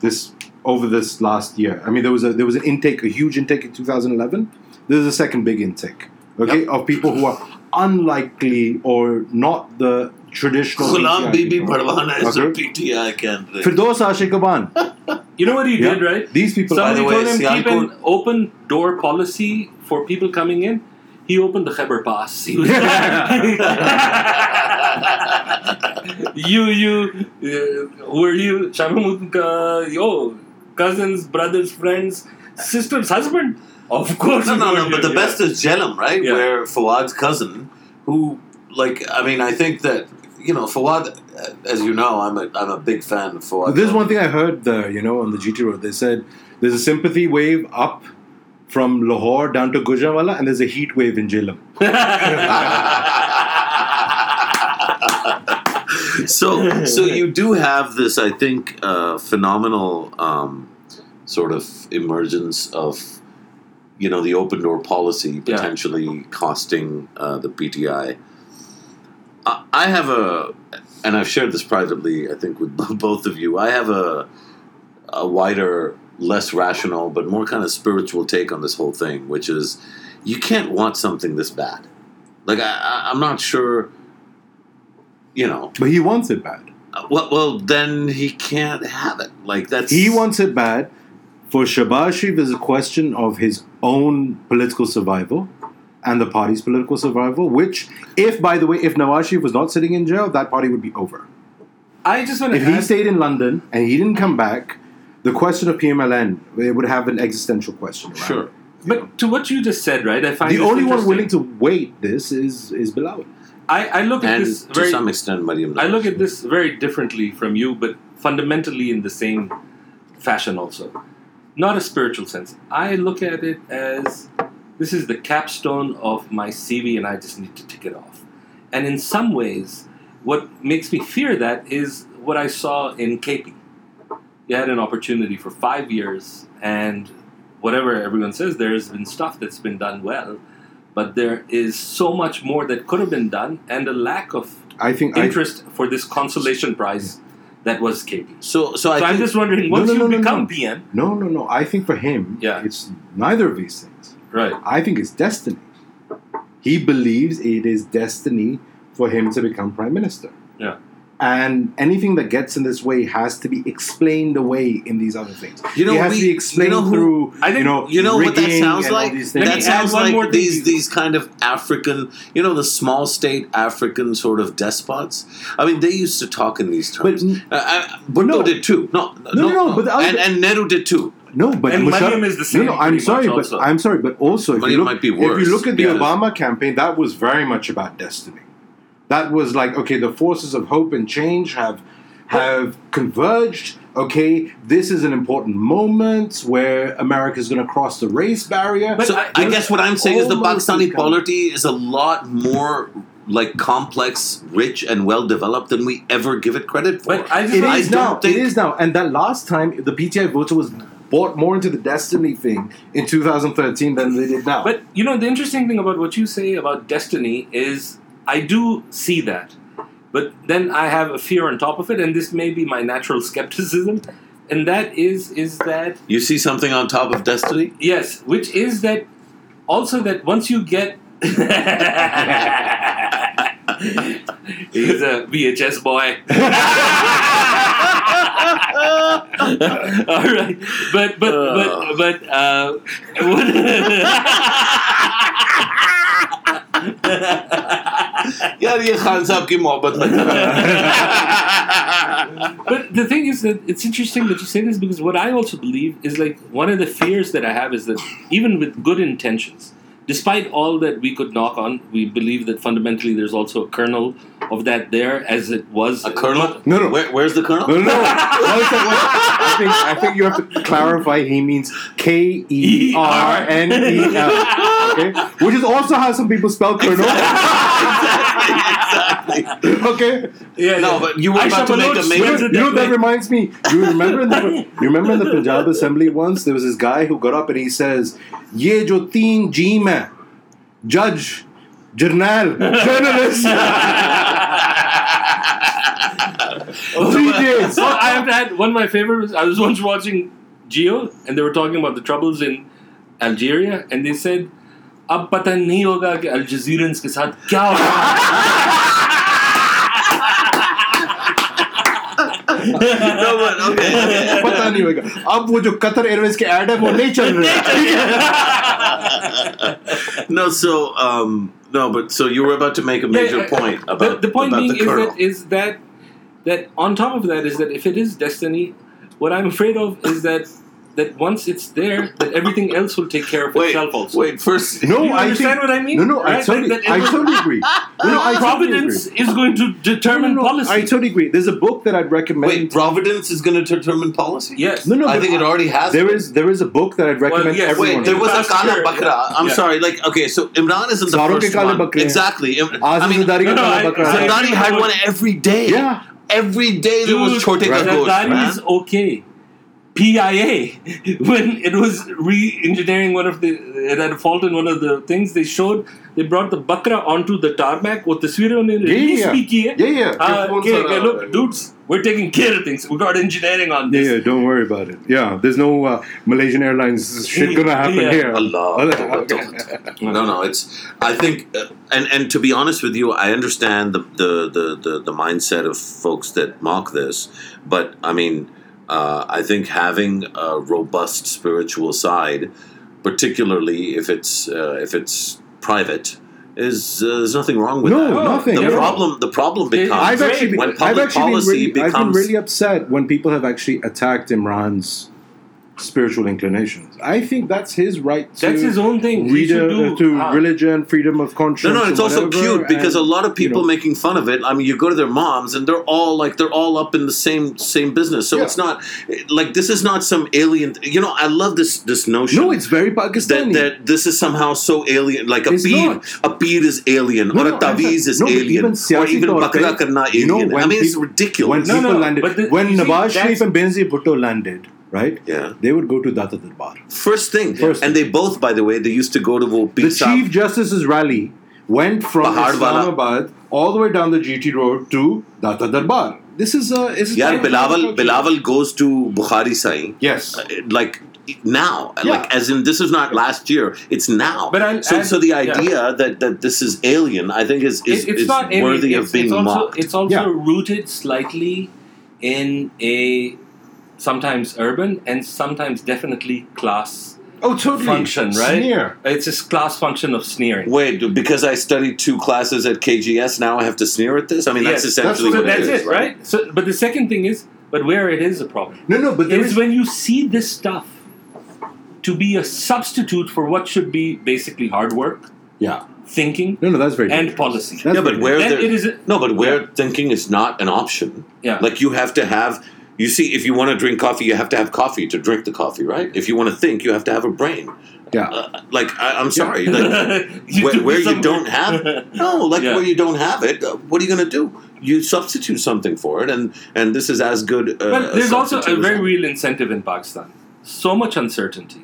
this over this last year. I mean, there was a there was an intake, a huge intake in 2011. There's a second big intake, okay, of people who are unlikely or not the traditional. Ghulam Bibi people. Bharwana is a PTI candidate. Firdous Ashiq Awan. [laughs] you know what he Yeah. did, right? These people. By Somebody the way, told him keep an open door policy for people coming in. He opened the Khyber Pass. He was [laughs] [laughs] you, you, uh, who are you? Shamamud ka, yo, cousins, brothers, friends, sisters, husband. Of course. No, no, no. But the yeah. best is Jhelum, right? Yeah. Where Fawad's cousin, who, like, I mean, I think that you know, Fawad, as you know, I'm a I'm a big fan of Fawad. There's one thing I heard there, you know, on the GT road. They said there's a sympathy wave up from Lahore down to Gujranwala, and there's a heat wave in Jhelum. [laughs] [laughs] so so [laughs] you do have this, I think, uh, phenomenal um, sort of emergence of you know the open door policy Yeah. potentially costing uh, the PTI. I, I have a, and I've shared this privately, I think, with [laughs] both of you. I have a a wider, less rational, but more kind of spiritual take on this whole thing, which is you can't want something this bad. Like I, I, I'm not sure. You know, But he wants it bad. uh, well, well, then he can't have it. Like that's He wants it bad. For Shehbaz Sharif, is a question of his own political survival and the party's political survival. Which, if by the way, if Nawaz Sharif was not sitting in jail, that party would be over. I just want to If he stayed in London and he didn't come back, the question of PMLN it would have an existential question. around Sure. it. but to what you just said, right? I find The only one willing to wait this is is Bilawal. I, I look at this to very. some extent, Mariam. I look at this very differently from you, but fundamentally in the same fashion also. Not a spiritual sense. I look at it as this is the capstone of my CV and I just need to tick it off. And in some ways, what makes me fear that is what I saw in KP. You had an opportunity for five years, and whatever everyone says, there's been stuff that's been done well, but there is so much more that could have been done, and a lack of I think I, interest for this consolation prize that was KP. so, so I So I'm think just wondering, once no, you no, no, become no. PM, no no no. I think for him, Yeah. it's neither of these things. right? I think it's destiny. He believes it is destiny for him to become prime minister. Yeah. And anything that gets in this way has to be explained away in these other things. You know, it has we- to be explained you know who- through. I think- you know, you know what that rigging sounds and all like. these things. That sounds one like more these these kind of African, you know, the small state African sort of despots. I mean, they used to talk in these But terms. uh, uh, Bhutto no. did too. No, no, no, no, but the and, and Nehru did too. No, but And Musharraf- Mariam is the same No, no, I'm sorry, but also. I'm sorry, but also if Mariam you look, might be worse. if you look at the because- Obama campaign, that was very much about destiny. That was like, okay, the forces of hope and change have have converged. Okay, this is an important moment where America is going to cross the race barrier. But So I- I, guess what I'm saying is the almost Pakistani become- polity is a lot more like complex, rich, and well developed than we ever give it credit for. But I just It want- is now. think- It is now. And that last time, the PTI voter was bought more into the destiny thing in 2013 than they did now. But you know, the interesting thing about what you say about destiny is I do see that. But then I have a fear on top of it, and this may be my natural skepticism, and that is is that you see something on top of destiny. yes, which is that also that once you get [laughs] He's a VHS boy. [laughs] All right, but but but but uh, [laughs] [laughs] यार ये खान साहब की मोहब्बत में but the thing is that it's interesting that you say this because what I also believe is like one of the fears that I have is that even with good intentions, despite all that we could knock on, we believe that fundamentally there's also a kernel of that there, as it was a kernel. No, no. Where, where's the kernel? No, no, no. One second, one second. I think I think you have to clarify. He means K E R N E L. Okay, which is also how some people spell kernel. exactly. [laughs] okay, Yeah, No, yeah. but you were Aisha about to make a Baloch major- you know that that reminds me. You remember in the [laughs] you remember in the Punjab Assembly once there was this guy who got up and he says, "Ye jo teen jeem hai, judge, journal, journalist." [laughs] Three days. Oh, I have to add one of my favorite. Was, I was once watching Geo, and they were talking about the troubles in Algeria, and they said, "अब पता नहीं होगा कि अल्जीरियंस के साथ क्या होगा." [laughs] no, but okay. okay. पता नहीं होगा अब वो जो कतर एयरवेज के ऐड है वो नहीं चल रहे no, so um, no, but so you were about to make a major Yeah, uh, point the- about the, point about being the is colonel. that is that that on top of that is that if it is destiny, what I'm afraid of is that that once it's there, that everything else will take care of Wait, itself also. wait. First, No, Do you I understand think, what I mean? No, no, I Right? totally, That- that I totally agree. No, no, I totally Providence agree. is going to determine No, no, no, policy. I totally agree. There's a book that I'd recommend. wait. Providence is going to determine policy. yes. no, no, I but think it already has. There been. is there is a book that I'd recommend yes, everyone. Wait, there was a Last Kala year, Bakra. I'm yeah. sorry. Like, okay, so Imran isn't the Saaro first Kale one. Bakre. Exactly. Im- I mean, Zardari no, no, I- Zardari had one every day. Yeah. Every day there was Dude, Chote ka Gosht, Zardari is okay. PIA [laughs] when it was re-engineering one of the it had a fault in one of the things they showed they brought the bakra onto the tarmac वो तस्वीरें उन्होंने Yeah, release yeah. भी की है Yeah, yeah. Uh, Your phones okay, are okay, out. look dudes we're taking care of things we got engineering on Yeah, this yeah, don't worry about it. Yeah, there's no uh, Malaysian Airlines shit gonna happen Yeah. here. Allah. no, no, it's. I think, uh, and and to be honest with you, I understand the the, the, the the mindset of folks that mock this, but I mean, uh, I think having a robust spiritual side, particularly if it's uh, if it's private, is uh, there's nothing wrong with No, that. No, nothing The at all. problem, the problem becomes I've actually, been, when I've public actually been policy really, I've been really upset when people have actually attacked Imran's spiritual inclinations. I think that's his right to that's his own thing he reader, should do uh, to ah. religion, freedom of conscience. No, no, it's also whatever, cute because a lot of people you know, making fun of it. I mean, you go to their moms and they're all like they're all up in the same same business. So Yeah. it's not like this is not some alien. You know, I love this this notion. No, it's very Pakistani. that this is somehow so alien. Like a It's bead, not. a bead is alien, No, or no, a taviz is. No, alien, even or even taur pe, bakra karna you know, alien. I when mean, it's people- ridiculous. when No, people no, landed, the- when you Nawaz Sharif and Benazir Bhutto landed, right? yeah. They would go to Data Darbar. First thing, First and they both, by the way, they used to go to wo The Chief Justice's rally went from Bahar. Islamabad all the way down the GT road to Data Darbar. This is a. Is Yeah, of Bilawal. Bilawal goes to Bukhari Sai. Yes. uh, like now Yeah. like as in this is not last year it's now But I'll so so the yeah. idea that that this is alien i think is is, It- is not alien, worthy it's, of being it's also, mocked It's also Yeah. rooted slightly in a sometimes urban and sometimes definitely class Oh, totally. function, right? Sneer. It's a class function of sneering. wait because i studied two classes at kgs now i have to sneer at this i mean that's essentially so what that's it is it, right? So, but the second thing is, but where it is a problem No, no, but there is is. when you see this stuff to be a substitute for what should be basically hard work, Yeah. thinking, No, no, that's very and dangerous. policy. That's yeah but where there, it is a- no but where thinking is not an option Yeah. like you have to have you see if you want to drink coffee you have to have coffee to drink the coffee right if you want to think you have to have a brain Yeah. uh, like I, i'm sorry like, [laughs] You where, where you don't have no like Yeah. where you don't have it uh, what are you going to do you substitute something for it and and this is as good uh, But there's also a very any. real incentive in Pakistan. So much uncertainty.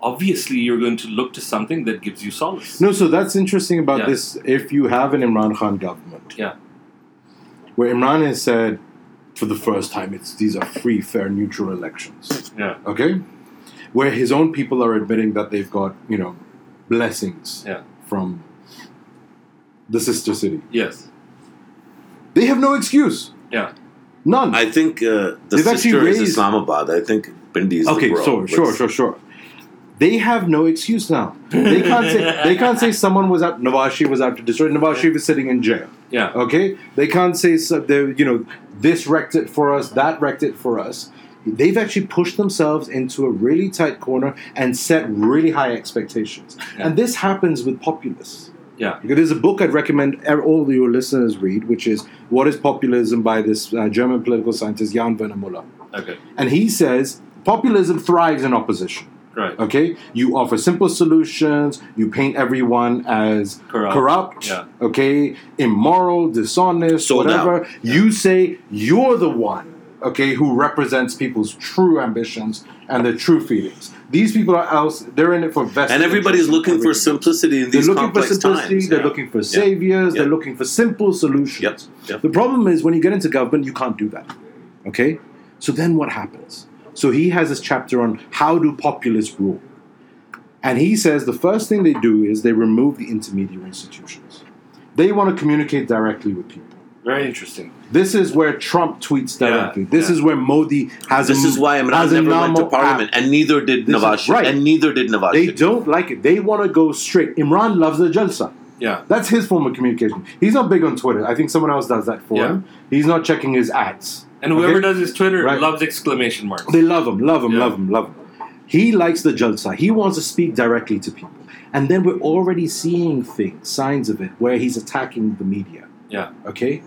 Obviously, you're going to look to something that gives you solace. No, so that's interesting about Yeah. this. If you have an Imran Khan government, Yeah. where Imran has said for the first time, it's these are free, fair, neutral elections. Yeah. Okay, where his own people are admitting that they've got you know blessings Yeah. from the sister city. Yes. They have no excuse. Yeah. None. i think uh, the They've actually sister is raised- islamabad i think Pindi is okay, the bro. so sure, Let's- sure, sure. They have no excuse now. They can't say they can't say someone was out. Nawaz Sharif was out to destroy. Nawaz Sharif is sitting in jail. Yeah. Okay, they can't say so, they- you know this wrecked it for us, that wrecked it for us. They've actually pushed themselves into a really tight corner and set really high expectations. Yeah. And this happens with populists. Yeah. There's a book I'd recommend ev- all your listeners read, which is "What Is Populism" by this uh, German political scientist Jan Werner Müller, Okay. and he says populism thrives in opposition. Right. Okay, you offer simple solutions. You paint everyone as Corrupt. corrupt. Yeah. Okay, immoral, dishonest, Sold whatever. out. You say you're the one. Okay, who represents people's true ambitions and their true feelings. These people are else. They're in it for vested and everybody's looking for simplicity in They're these looking for complex simplicity. times They're yeah. looking for saviors. Yeah. They're looking for simple solutions. Yep. Yep. The problem is when you get into government, you can't do that. Okay? So then what happens? So he has this chapter on how do populists rule. And he says the first thing they do is they remove the intermediary institutions. They want to communicate directly with people. Very interesting. This is where Trump tweets Yeah, directly. This yeah. is where Modi has This a, is why Imran never went to parliament, app. and neither did Nawaz right. and neither did Nawaz They don't like it. They want to go straight. Imran loves the jalsa. Yeah. That's his form of communication. He's not big on Twitter. I think someone else does that for Yeah. him. He's not checking his ads. And whoever Okay. does his Twitter Right. loves exclamation marks. They love him, love him, Yeah. love him, love him. He likes the jalsa. He wants to speak directly to people. And then we're already seeing things, signs of it, where he's attacking the media. Yeah. Okay?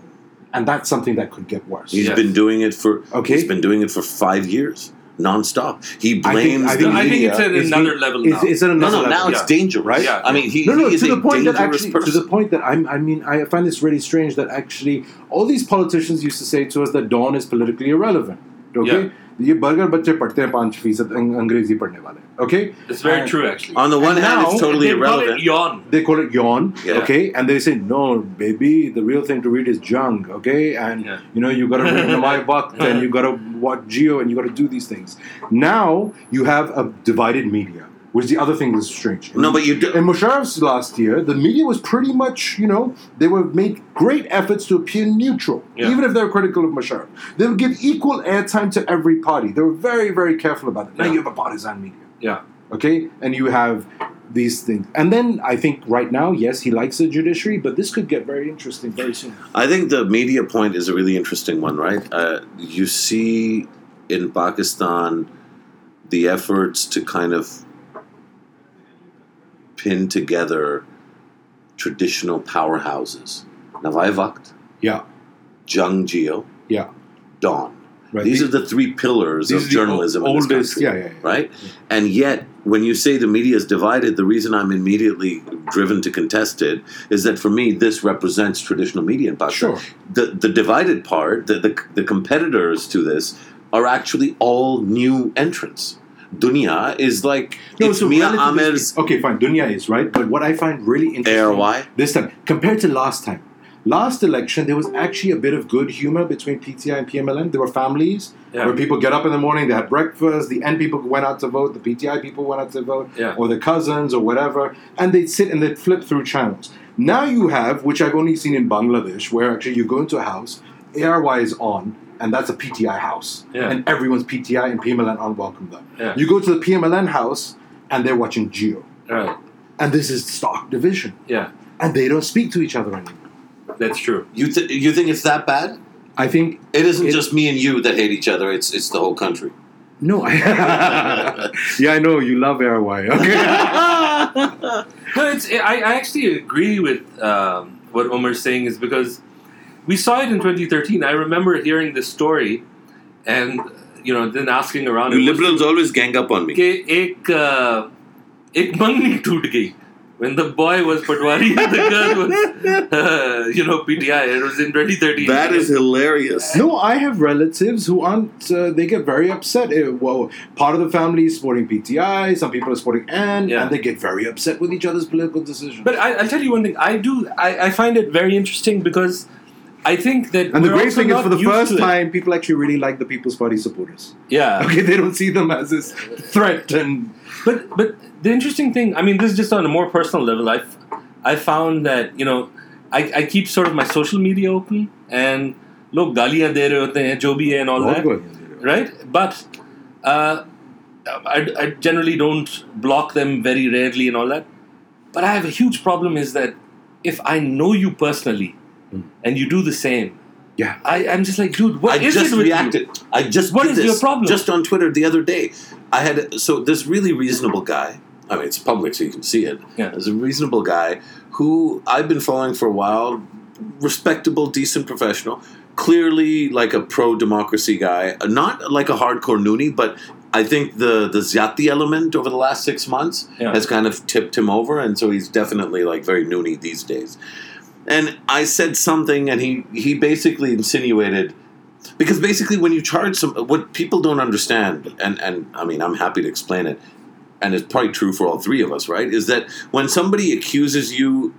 And that's something that could get worse. He's Yes. been doing it for. Okay. He's been doing it for five years, nonstop. He I think- blames I the think- I think media. it's at Is another he- level now. it's at no, another no. level. Now it's Yeah. dangerous, Right? Yeah. I mean, he, no, no, he is to the a point that dangerous actually, person. to the point that I'm, I mean, I find this really strange that actually all these politicians used to say to us that Dawn is politically irrelevant. Okay, ये burger बच्चे पढ़ते हैं पाँच फीसद अंग- अंग्रेजी पढ़ने वाले. Okay, It's very And true, actually. On the one And hand, now- it's totally they call it irrelevant. yawn. They call it yawn. Yeah. Okay, and they say no, baby. The real thing to read is junk. Okay, and Yeah. you know you got to read my book, and you got to watch Geo, and you got to do these things. Now you have a divided media, which is the other thing that's strange. No, but you do. In Musharraf's last year, the media was pretty much, you know, they were made great efforts to appear neutral, Yeah. even if they were critical of Musharraf. They would give equal airtime to every party. They were very, very careful about it. Now Yeah. you have a partisan media, Yeah. okay? And you have these things. And then I think right now, yes, he likes the judiciary, but this could get very interesting very soon. I think the media point is a really interesting one, right? Uh, you see in Pakistan the efforts to kind of pin together traditional powerhouses. Nawai Yeah, Jung Geo, yeah. Dawn. Right. These are the three pillars of journalism in this country, yeah, yeah, yeah. right? And yet, when you say the media is divided, the reason I'm immediately driven to contest it is that for me, this represents traditional media in Pakistan. Sure. The the divided part, the, the the competitors to this, are actually all new entrants. Dunya is like No, it's so Mia relatively Amir's okay, fine. Dunya is right, but what I find really interesting ARY. this time compared to last time, last election there was actually a bit of good humor between PTI and PMLN. There were families Yeah. where people get up in the morning, they had breakfast. The N people went out to vote, the PTI people went out to vote, Yeah. or the cousins or whatever, and they'd sit and they'd flip through channels. Now you have, which I've only seen in Bangladesh, where actually you go into a house, ARY is on. And that's a PTI house, Yeah. and everyone's PTI and PMLN unwelcome them. Yeah. You go to the PMLN house, and they're watching Geo. Right. And this is stock division. Yeah. And they don't speak to each other anymore. That's true. You th- you think it's that bad? I think It isn't It- just me and you that hate each other. It's it's the whole country. no. [laughs] yeah, I know you love ARY. Okay. [laughs] No, it's. I, I actually agree with um, what Omar's saying is because we saw it in 2013. I remember hearing this story, and you know, then asking around. You liberals always gang up on me. Uh, when the boy was Patwari and the girl was, uh, you know, PTI. It was in 2013. That is hilarious. No, I have relatives who aren't, uh, they get very upset. It, well, part of the family is supporting PTI, some people are supporting N, yeah. and they get very upset with each other's political decisions. But I, will tell you one thing. I do, I, I find it very interesting because – I think that and the great thing is for the first time, people actually really like the People's Party supporters. Yeah. Okay, they don't see them as this threat and. But but the interesting thing, I mean, this is just on a more personal level. I I found that you know I, I keep sort of my social media open and look galiyan de rahe hain jo bhi hai and all that right but uh, I, I generally don't block them very rarely and all that but I have a huge problem is that if I know you personally Mm. and you do the same, Yeah. I, I'm just like, dude, what I is just it with you? I just What is your problem? Just on Twitter the other day, I had so this really reasonable guy. I mean, it's public, so you can see it. Yeah. There's a reasonable guy who I've been following for a while. Respectable, decent professional. Clearly, like a pro democracy guy. Not like a hardcore noonie, but I think the the Zyati element over the last six months Yeah. has kind of tipped him over, and so he's definitely like very noonie these days. And I said something, and he he basically insinuated because basically when you charge some what people don't understand and and i mean i'm happy to explain it and it's probably true for all three of us right is that when somebody accuses you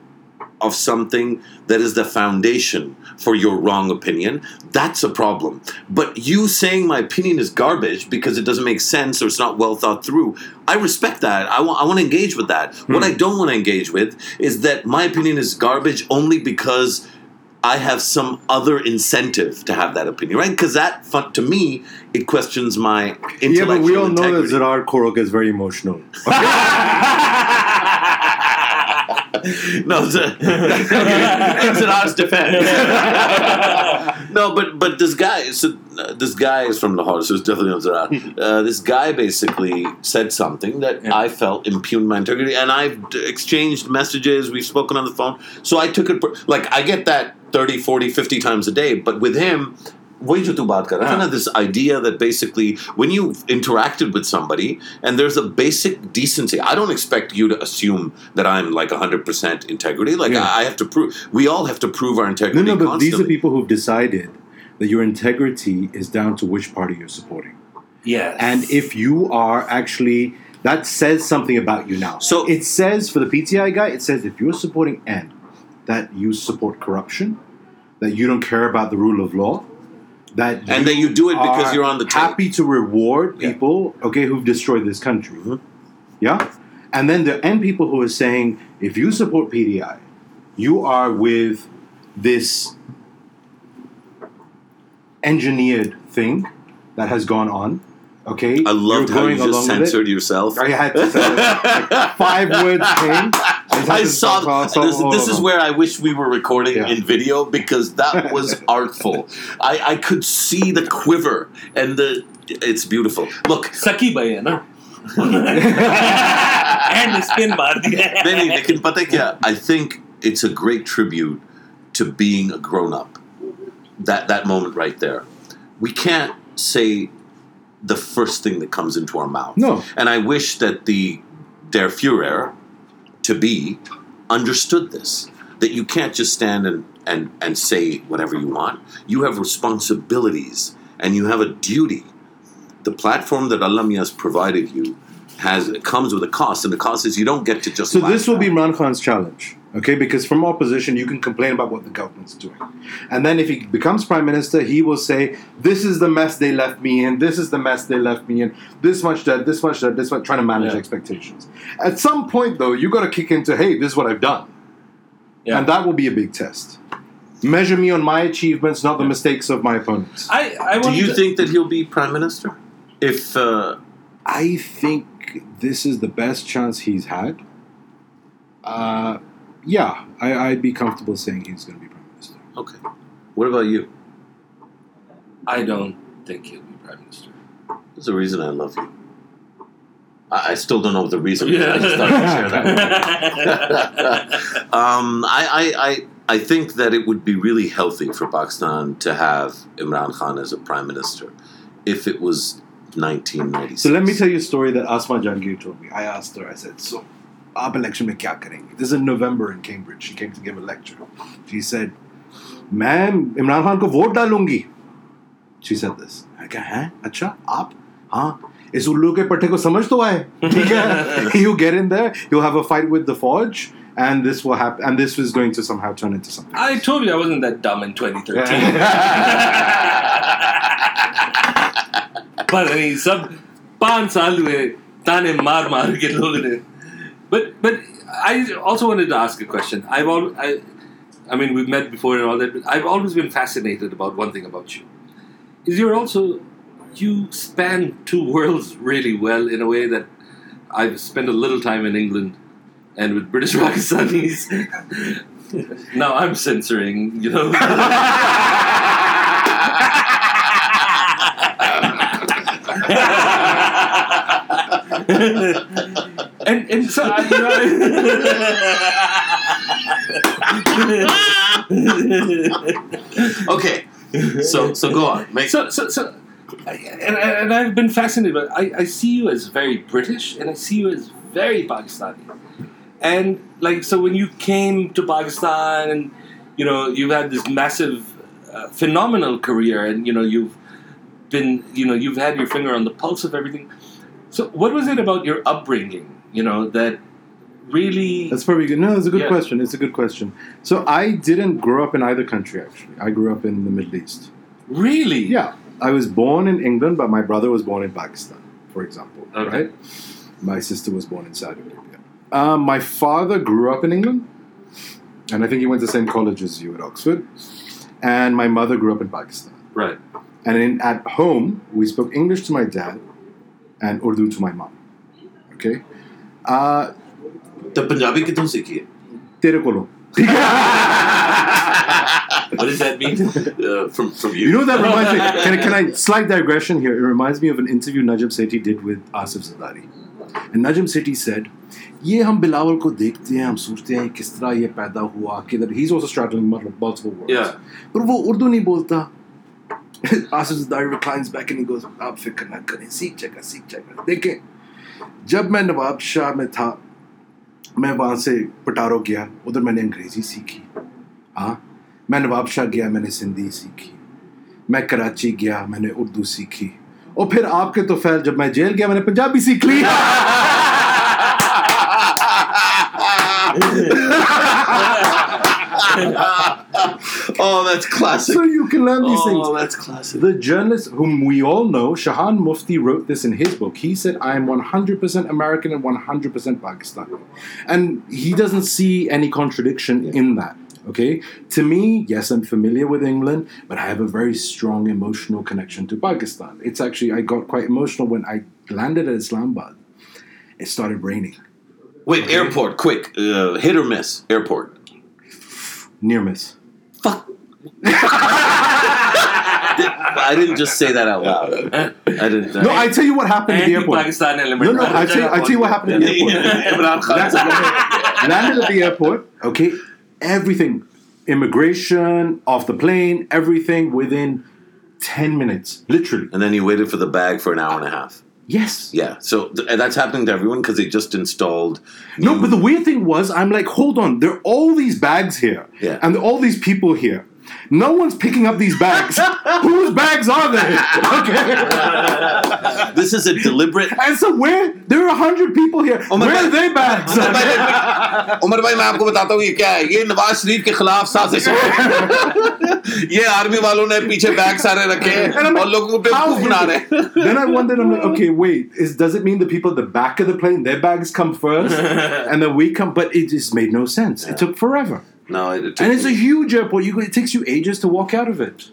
of something that is the foundation for your wrong opinion that's a problem but you saying my opinion is garbage because it doesn't make sense or it's not well thought through i respect that i want, I want to engage with that hmm. what i don't want to engage with is that my opinion is garbage only because I have some other incentive to have that opinion, right? Because that, fun, to me, it questions my intellectual Yeah, but we all know that. Zarar Khuhro is very emotional. [laughs] [laughs] [laughs] no, the, in Zarar's defense. [laughs] no, but but this guy, so uh, this guy is from Lahore, so it's definitely not Zarar. Uh, this guy basically said something that Yeah. I felt impugned my integrity, and I've exchanged messages. We've spoken on the phone, so I took it per- like I get that 30, 40, 50 times a day, but with him. वही जो तू बात कर रहा था हाँ. ना this idea that basically when you've interacted with somebody and there's a basic decency I don't expect you to assume that I'm like 100% integrity like Yeah. I I have to prove we all have to prove our No, integrity no, but these are constantly. people who've decided that your integrity is down to which party you're supporting. yes. And if you are actually, that says something about you now. So- it says for the PTI guy, it says if you're supporting N, that you support corruption, that you don't care about the rule of law, that And that you do it because you're on the tape. happy to reward Yeah. people, okay, who've destroyed this country. Mhm. Yeah, and then the N people who are saying if you support PTI, you are with this engineered thing that has gone on. Okay, I loved You're how you just along with it. censored yourself I had to say like five words came. [laughs] I saw so this, all this of is them. where I wish we were recording Yeah. in video because that was [laughs] artful. I, I could see the quiver and the it's beautiful. Look, सकी भाई है ना [laughs] and spin मार दिया नहीं, नहीं, लेकिन पता है क्या? I think it's a great tribute to being a grown up. That that moment right there. We can't say the first thing that comes into our mouth. No. And I wish that the Der Fuhrer to be understood this. That you can't just stand and, and, and say whatever you want. You have responsibilities and you have a duty. The platform that Allah has provided you has comes with a cost, and the cost is you don't get to just So this will be. Imran Khan's challenge, okay? Because from opposition, you can complain about what the government's doing, and then if he becomes prime minister, he will say, "This is the mess they left me in. This is the mess they left me in. This much debt. This much debt. This much." Trying to manage Yeah. expectations. At some point, though, you got to kick into, "Hey, this is what I've done," Yeah. and that will be a big test. Measure me on my achievements, not the mistakes of my opponents. I, I Do you to- think that he'll be prime minister? If uh, I think this is the best chance he's had. Uh, yeah, I, I'd be comfortable saying he's going to be prime minister. okay, what about you? I don't think he'll be prime minister. There's a reason I love you. I, I still don't know what the reason is. I just thought I'd share that. [laughs] um, I, I, I, I think that it would be really healthy for Pakistan to have Imran Khan as a prime minister if it was 1996. So let me tell you a story that Asma Jahangir told me. I asked her, I said, so, आप election में क्या करेंगे? This is in November in Cambridge. She came to give a lecture. She said, मैं इमरान खान को vote डालूंगी. She said this. I कहा, हैं? अच्छा, आप? हाँ. इस उल्लू के पट्टे को समझ तो आए. ठीक है? You get in there, you'll have a fight with the Forge, and this will happen, and this is going to somehow turn into something. I told you I wasn't that dumb in 2013. [laughs] पर नहीं सब पांच साल हुए ताने मार मार के लोगों ने but but I also wanted to ask a question. I've al- I, I mean we've met before and all that but I've always been fascinated about one thing about you. Is you're also you span two [laughs] worlds really well in a way that I've spent a little time in England and with British [laughs] Pakistanis. [laughs] Now I'm censoring you know and and so I, you [laughs] know, okay, so so go on. Make, so so so and, and I've been fascinated but I, I see you as very British and I see you as very Pakistani and like so when you came to Pakistan and you know you've had this massive uh, phenomenal career and you know you've been you know you've had your finger on the pulse of everything so what was it about your upbringing you know that really That's probably good. No, it's a good Yeah. question. It's a good question. So I didn't grow up in either country, actually. I grew up in the Middle East. really Yeah, I was born in England, but my brother was born in Pakistan, for example. Okay. Right? My sister was born in Saudi Arabia. Um, my father grew up in England, and I think he went to the same college as you at Oxford. And my mother grew up in Pakistan. right And in, at home, we spoke English to my dad and Urdu to my mom. Okay? Uh, तो पंजाबी कितों सीखी है तेरे को लो What does that mean? Uh, from from you. You know that reminds me. Can, can I slight digression here? It reminds me of an interview Najib Sethi did with Asif Zardari, and Najib Sethi said, "ये हम बिलावल को देखते हैं हम सोचते हैं किस तरह ये पैदा हुआ किधर he's also straddling mul- multiple worlds Yeah. पर वो उर्दू नहीं बोलता Asif Zardari reclines back and he goes आप फ़िक्र ना करें सीख जाएगा सीख जाएगा देखें جب میں نواب شاہ میں تھا، میں وہاں سے پٹارو گیا، ادھر میں نے انگریزی سیکھی۔ ہاں میں نواب شاہ گیا، میں نے سندھی سیکھی۔ میں کراچی گیا، میں نے اردو سیکھی۔ اور پھر آپ کے تو فیل جب میں جیل گیا، میں نے پنجابی سیکھ لی۔ [laughs] [laughs] oh, that's classic. so you can learn these things Oh, that's classic. The journalist, whom we all know, Shahan Mufti, wrote this in his book. He said, I am 100% American and 100% Pakistani. And he doesn't see any contradiction in that. Okay? To me, yes, I'm familiar with England, but I have a very strong emotional connection to Pakistan. It's actually, I got quite emotional when I landed at Islamabad. It started raining. Wait, airport, quick, uh, hit or miss, airport. Near miss. Fuck. [laughs] I didn't just say that out loud. I didn't. No, I tell you what happened at the airport. Pakistan No, no, I tell, you, I tell you what happened at the airport. [laughs] Landed- landed at the airport. Okay, everything, immigration, off the plane, everything within ten minutes, literally. And then you waited for the bag for an hour and a half. Yes. Yeah, so th- and that's happening to everyone because they just installed. No, but the weird thing was, I'm like, hold on, there are all these bags here, Yeah. and all these people here. No one's picking up these bags. [laughs] Whose bags are they? Okay. [laughs] This is a deliberate. And so where there are a hundred people here. Oh my where God. are their bags? Umar भाई मैं [laughs] आपको बताता हूँ ये क्या है ये नवाज शरीफ के खिलाफ साजिश है ये आर्मी वालों ने पीछे बैग सारे रखे हैं And I'm like, और लोगों को how बेवकूफ is बना it? रहे हैं then I wondered, I'm like, okay, wait, is does it mean the people at the back of the plane, their bags come first, and then we come? But it just made no sense. It took forever, no, it, it and it's a huge airport. You it takes you ages to walk out of it.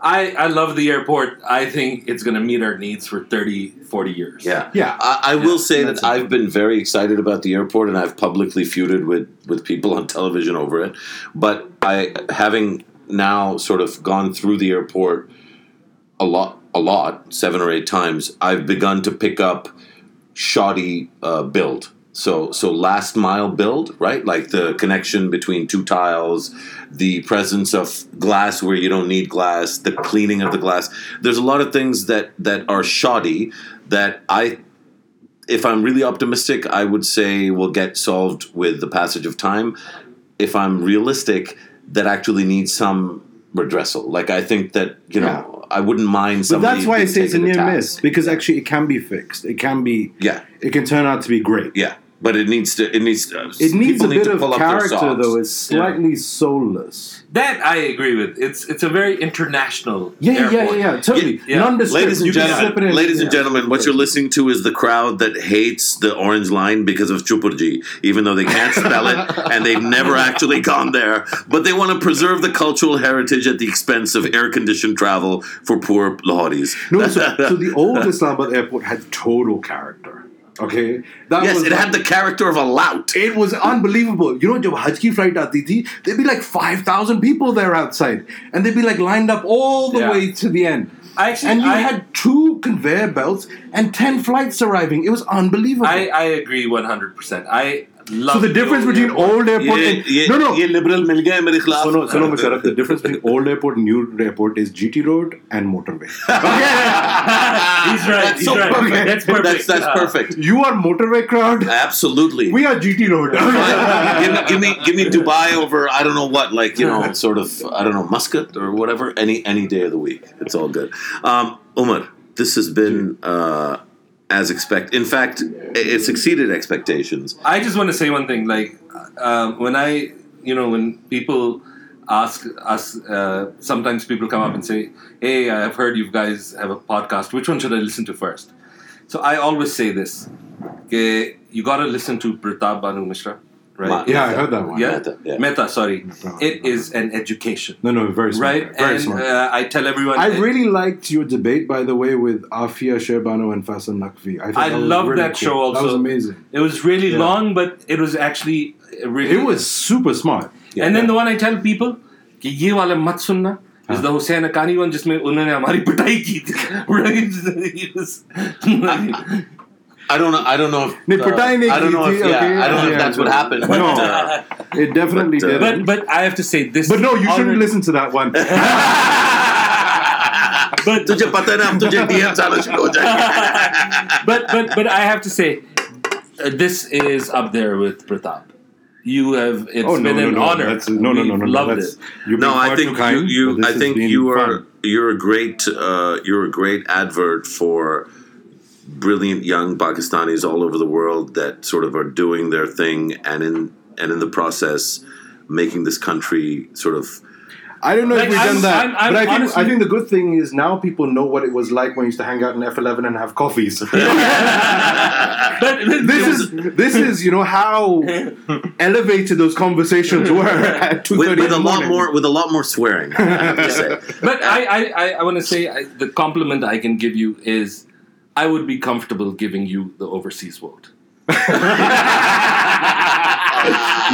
I, I love the airport. I think it's going to meet our needs for 30, 40 years. Yeah, Yeah. I, I will say that's that. I've been very excited about the airport, and I've publicly feuded with with people on television over it. But I, having now sort of gone through the airport a lot, a lot, seven or eight times, I've begun to pick up shoddy uh, build. So, so last mile build, right? Like the connection between two tiles, the presence of glass where you don't need glass, the cleaning of the glass. There's a lot of things that that are shoddy that I, if I'm really optimistic, I would say will get solved with the passage of time. If I'm realistic, that actually needs some redressal. Like I think that you know, I wouldn't mind. But that's why I say it's a near task. miss because actually it can be fixed. It can be. Yeah, It can turn out to be great. yeah, but it needs to. It needs. To, It needs people a need bit to of pull up their character, though. It's slightly soulless. That I agree with. It's it's a very international Yeah, yeah, yeah, airport. yeah, totally. Yeah. Nondescript. Ladies and You slip it gentlemen, in. ladies and Yeah. gentlemen, what you're listening to is the crowd that hates the orange line because of Chauburji, even though they can't spell it [laughs] and they've never actually gone there. But they want to preserve the cultural heritage at the expense of air-conditioned travel for poor Lahoris. No, so, [laughs] so the old Islamabad airport had total character. Okay, that yes, was it had the character of a lout. It was unbelievable. You know, जब हज की flight आती थी, there'd be like five thousand people there outside, and they'd be like lined up all the Yeah. way to the end. I actually And you I, had two conveyor belts and ten flights arriving. It was unbelievable. I, I agree one hundred percent. I love so the difference old between airport. old airport ये, and ये, no, no, ये liberal मिल गए मेरे खिलाफ. So no, so no, Musharraf, the difference between old airport and new airport is GT road and motorway. He's [laughs] right. That's he's so right. perfect. That's perfect. That's, that's Uh, perfect. You are motorway crowd. Absolutely. We are GT road. give, [laughs] me, give me give me Dubai over I don't know what like you know [laughs] sort of I don't know Muscat or whatever any any day of the week it's all good um, Umar this has been uh, as expect in fact it, exceeded expectations I just want to say one thing. Like um, when I, you know, when people ask us, uh, sometimes people come up and say, "Hey, I've heard you guys have a podcast. Which one should I listen to first? So I always say this: okay, you got to listen to Pratap Bhanu Mishra right? Ma- yeah, Mehta. I heard that one. Yeah, Mehta, yeah. Mehta sorry. Mehta, it is an education. No, no, very smart. Right, very and smart. Uh, I tell everyone. I really liked your debate, by the way, with Afiya Shehrbano and Fasan Naqvi. I, I love really that cool. show. Also, that was amazing. It was really yeah. long, but it was actually really. It was super smart. Yeah, and then the one I tell people, कि ये वाला मत सुनना is the Husain Haqqani one जिसमें उन्होंने हमारी पिटाई की थी right [laughs] I don't know. I don't know. If, uh, I don't know. If, yeah, okay, I don't know yeah, if that's yeah. what happened. But, no, uh, it definitely but, uh, did. But but I have to say this. But no, you shouldn't listen to that one. [laughs] but तुझे पता [laughs] But but but I have to say, uh, this is up there with Pratap. You have it's oh, no, been no, an no, honor. That's, no, no, no, no, loved it. No, I think you, you I think you are you're a great uh, you're a great advert for brilliant young Pakistanis all over the world that sort of are doing their thing and in and in the process making this country sort of I don't know Like, if we've I'm- done that, I'm- I'm but I think honestly- I think the good thing is now people know what it was like when we used to hang out in F11 and have coffees. [laughs] But [laughs] this is this is you know how [laughs] elevated those conversations were at two with, with a lot more with a lot more swearing. I have to say. But I, I, I, I want to say I, the compliment I can give you is I would be comfortable giving you the overseas vote. [laughs]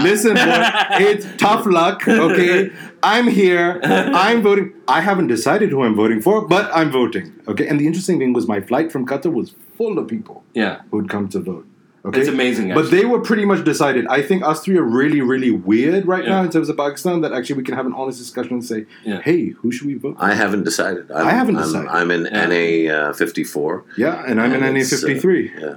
Listen, boy, it's tough luck. Okay, I'm here. I'm voting. I haven't decided who I'm voting for, but I'm voting. Okay, and the interesting thing was my flight from Qatar was full of people Yeah. who'd come to vote. Okay, It's amazing, But they were pretty much decided. I think us three are really, really weird right now in terms of Pakistan. That actually we can have an honest discussion and say, Yeah. "Hey, who should we vote?" for? I haven't decided. I'm, I haven't I'm, decided. I'm in Yeah. NA uh, 54. yeah, and I'm in NA it's, uh, 53. yeah.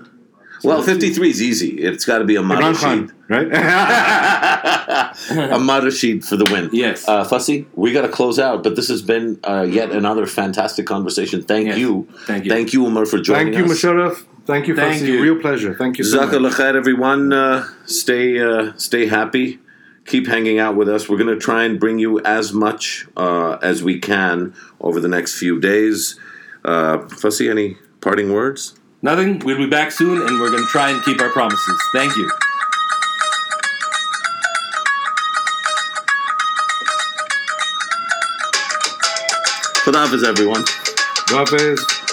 Well, 53 is easy. It's got to be a Imran model Khan, sheet. right? [laughs] a model sheet for the win. Yes. Uh, Fasi, we got to close out, but this has been uh, yet another fantastic conversation. Thank Yes. you. Thank you. Thank you, Umar, for joining us. Thank you, us. Musharraf. Thank you, Thank Fasi. you. Real pleasure. Thank you so much. Jazakallah everyone. Uh, stay, uh, stay happy. Keep hanging out with us. We're going to try and bring you as much uh, as we can over the next few days. Uh, Fasi, any parting words? Nothing. We'll be back soon, and we're going to try and keep our promises. Thank you. Khuda Hafiz, everyone. Hafiz.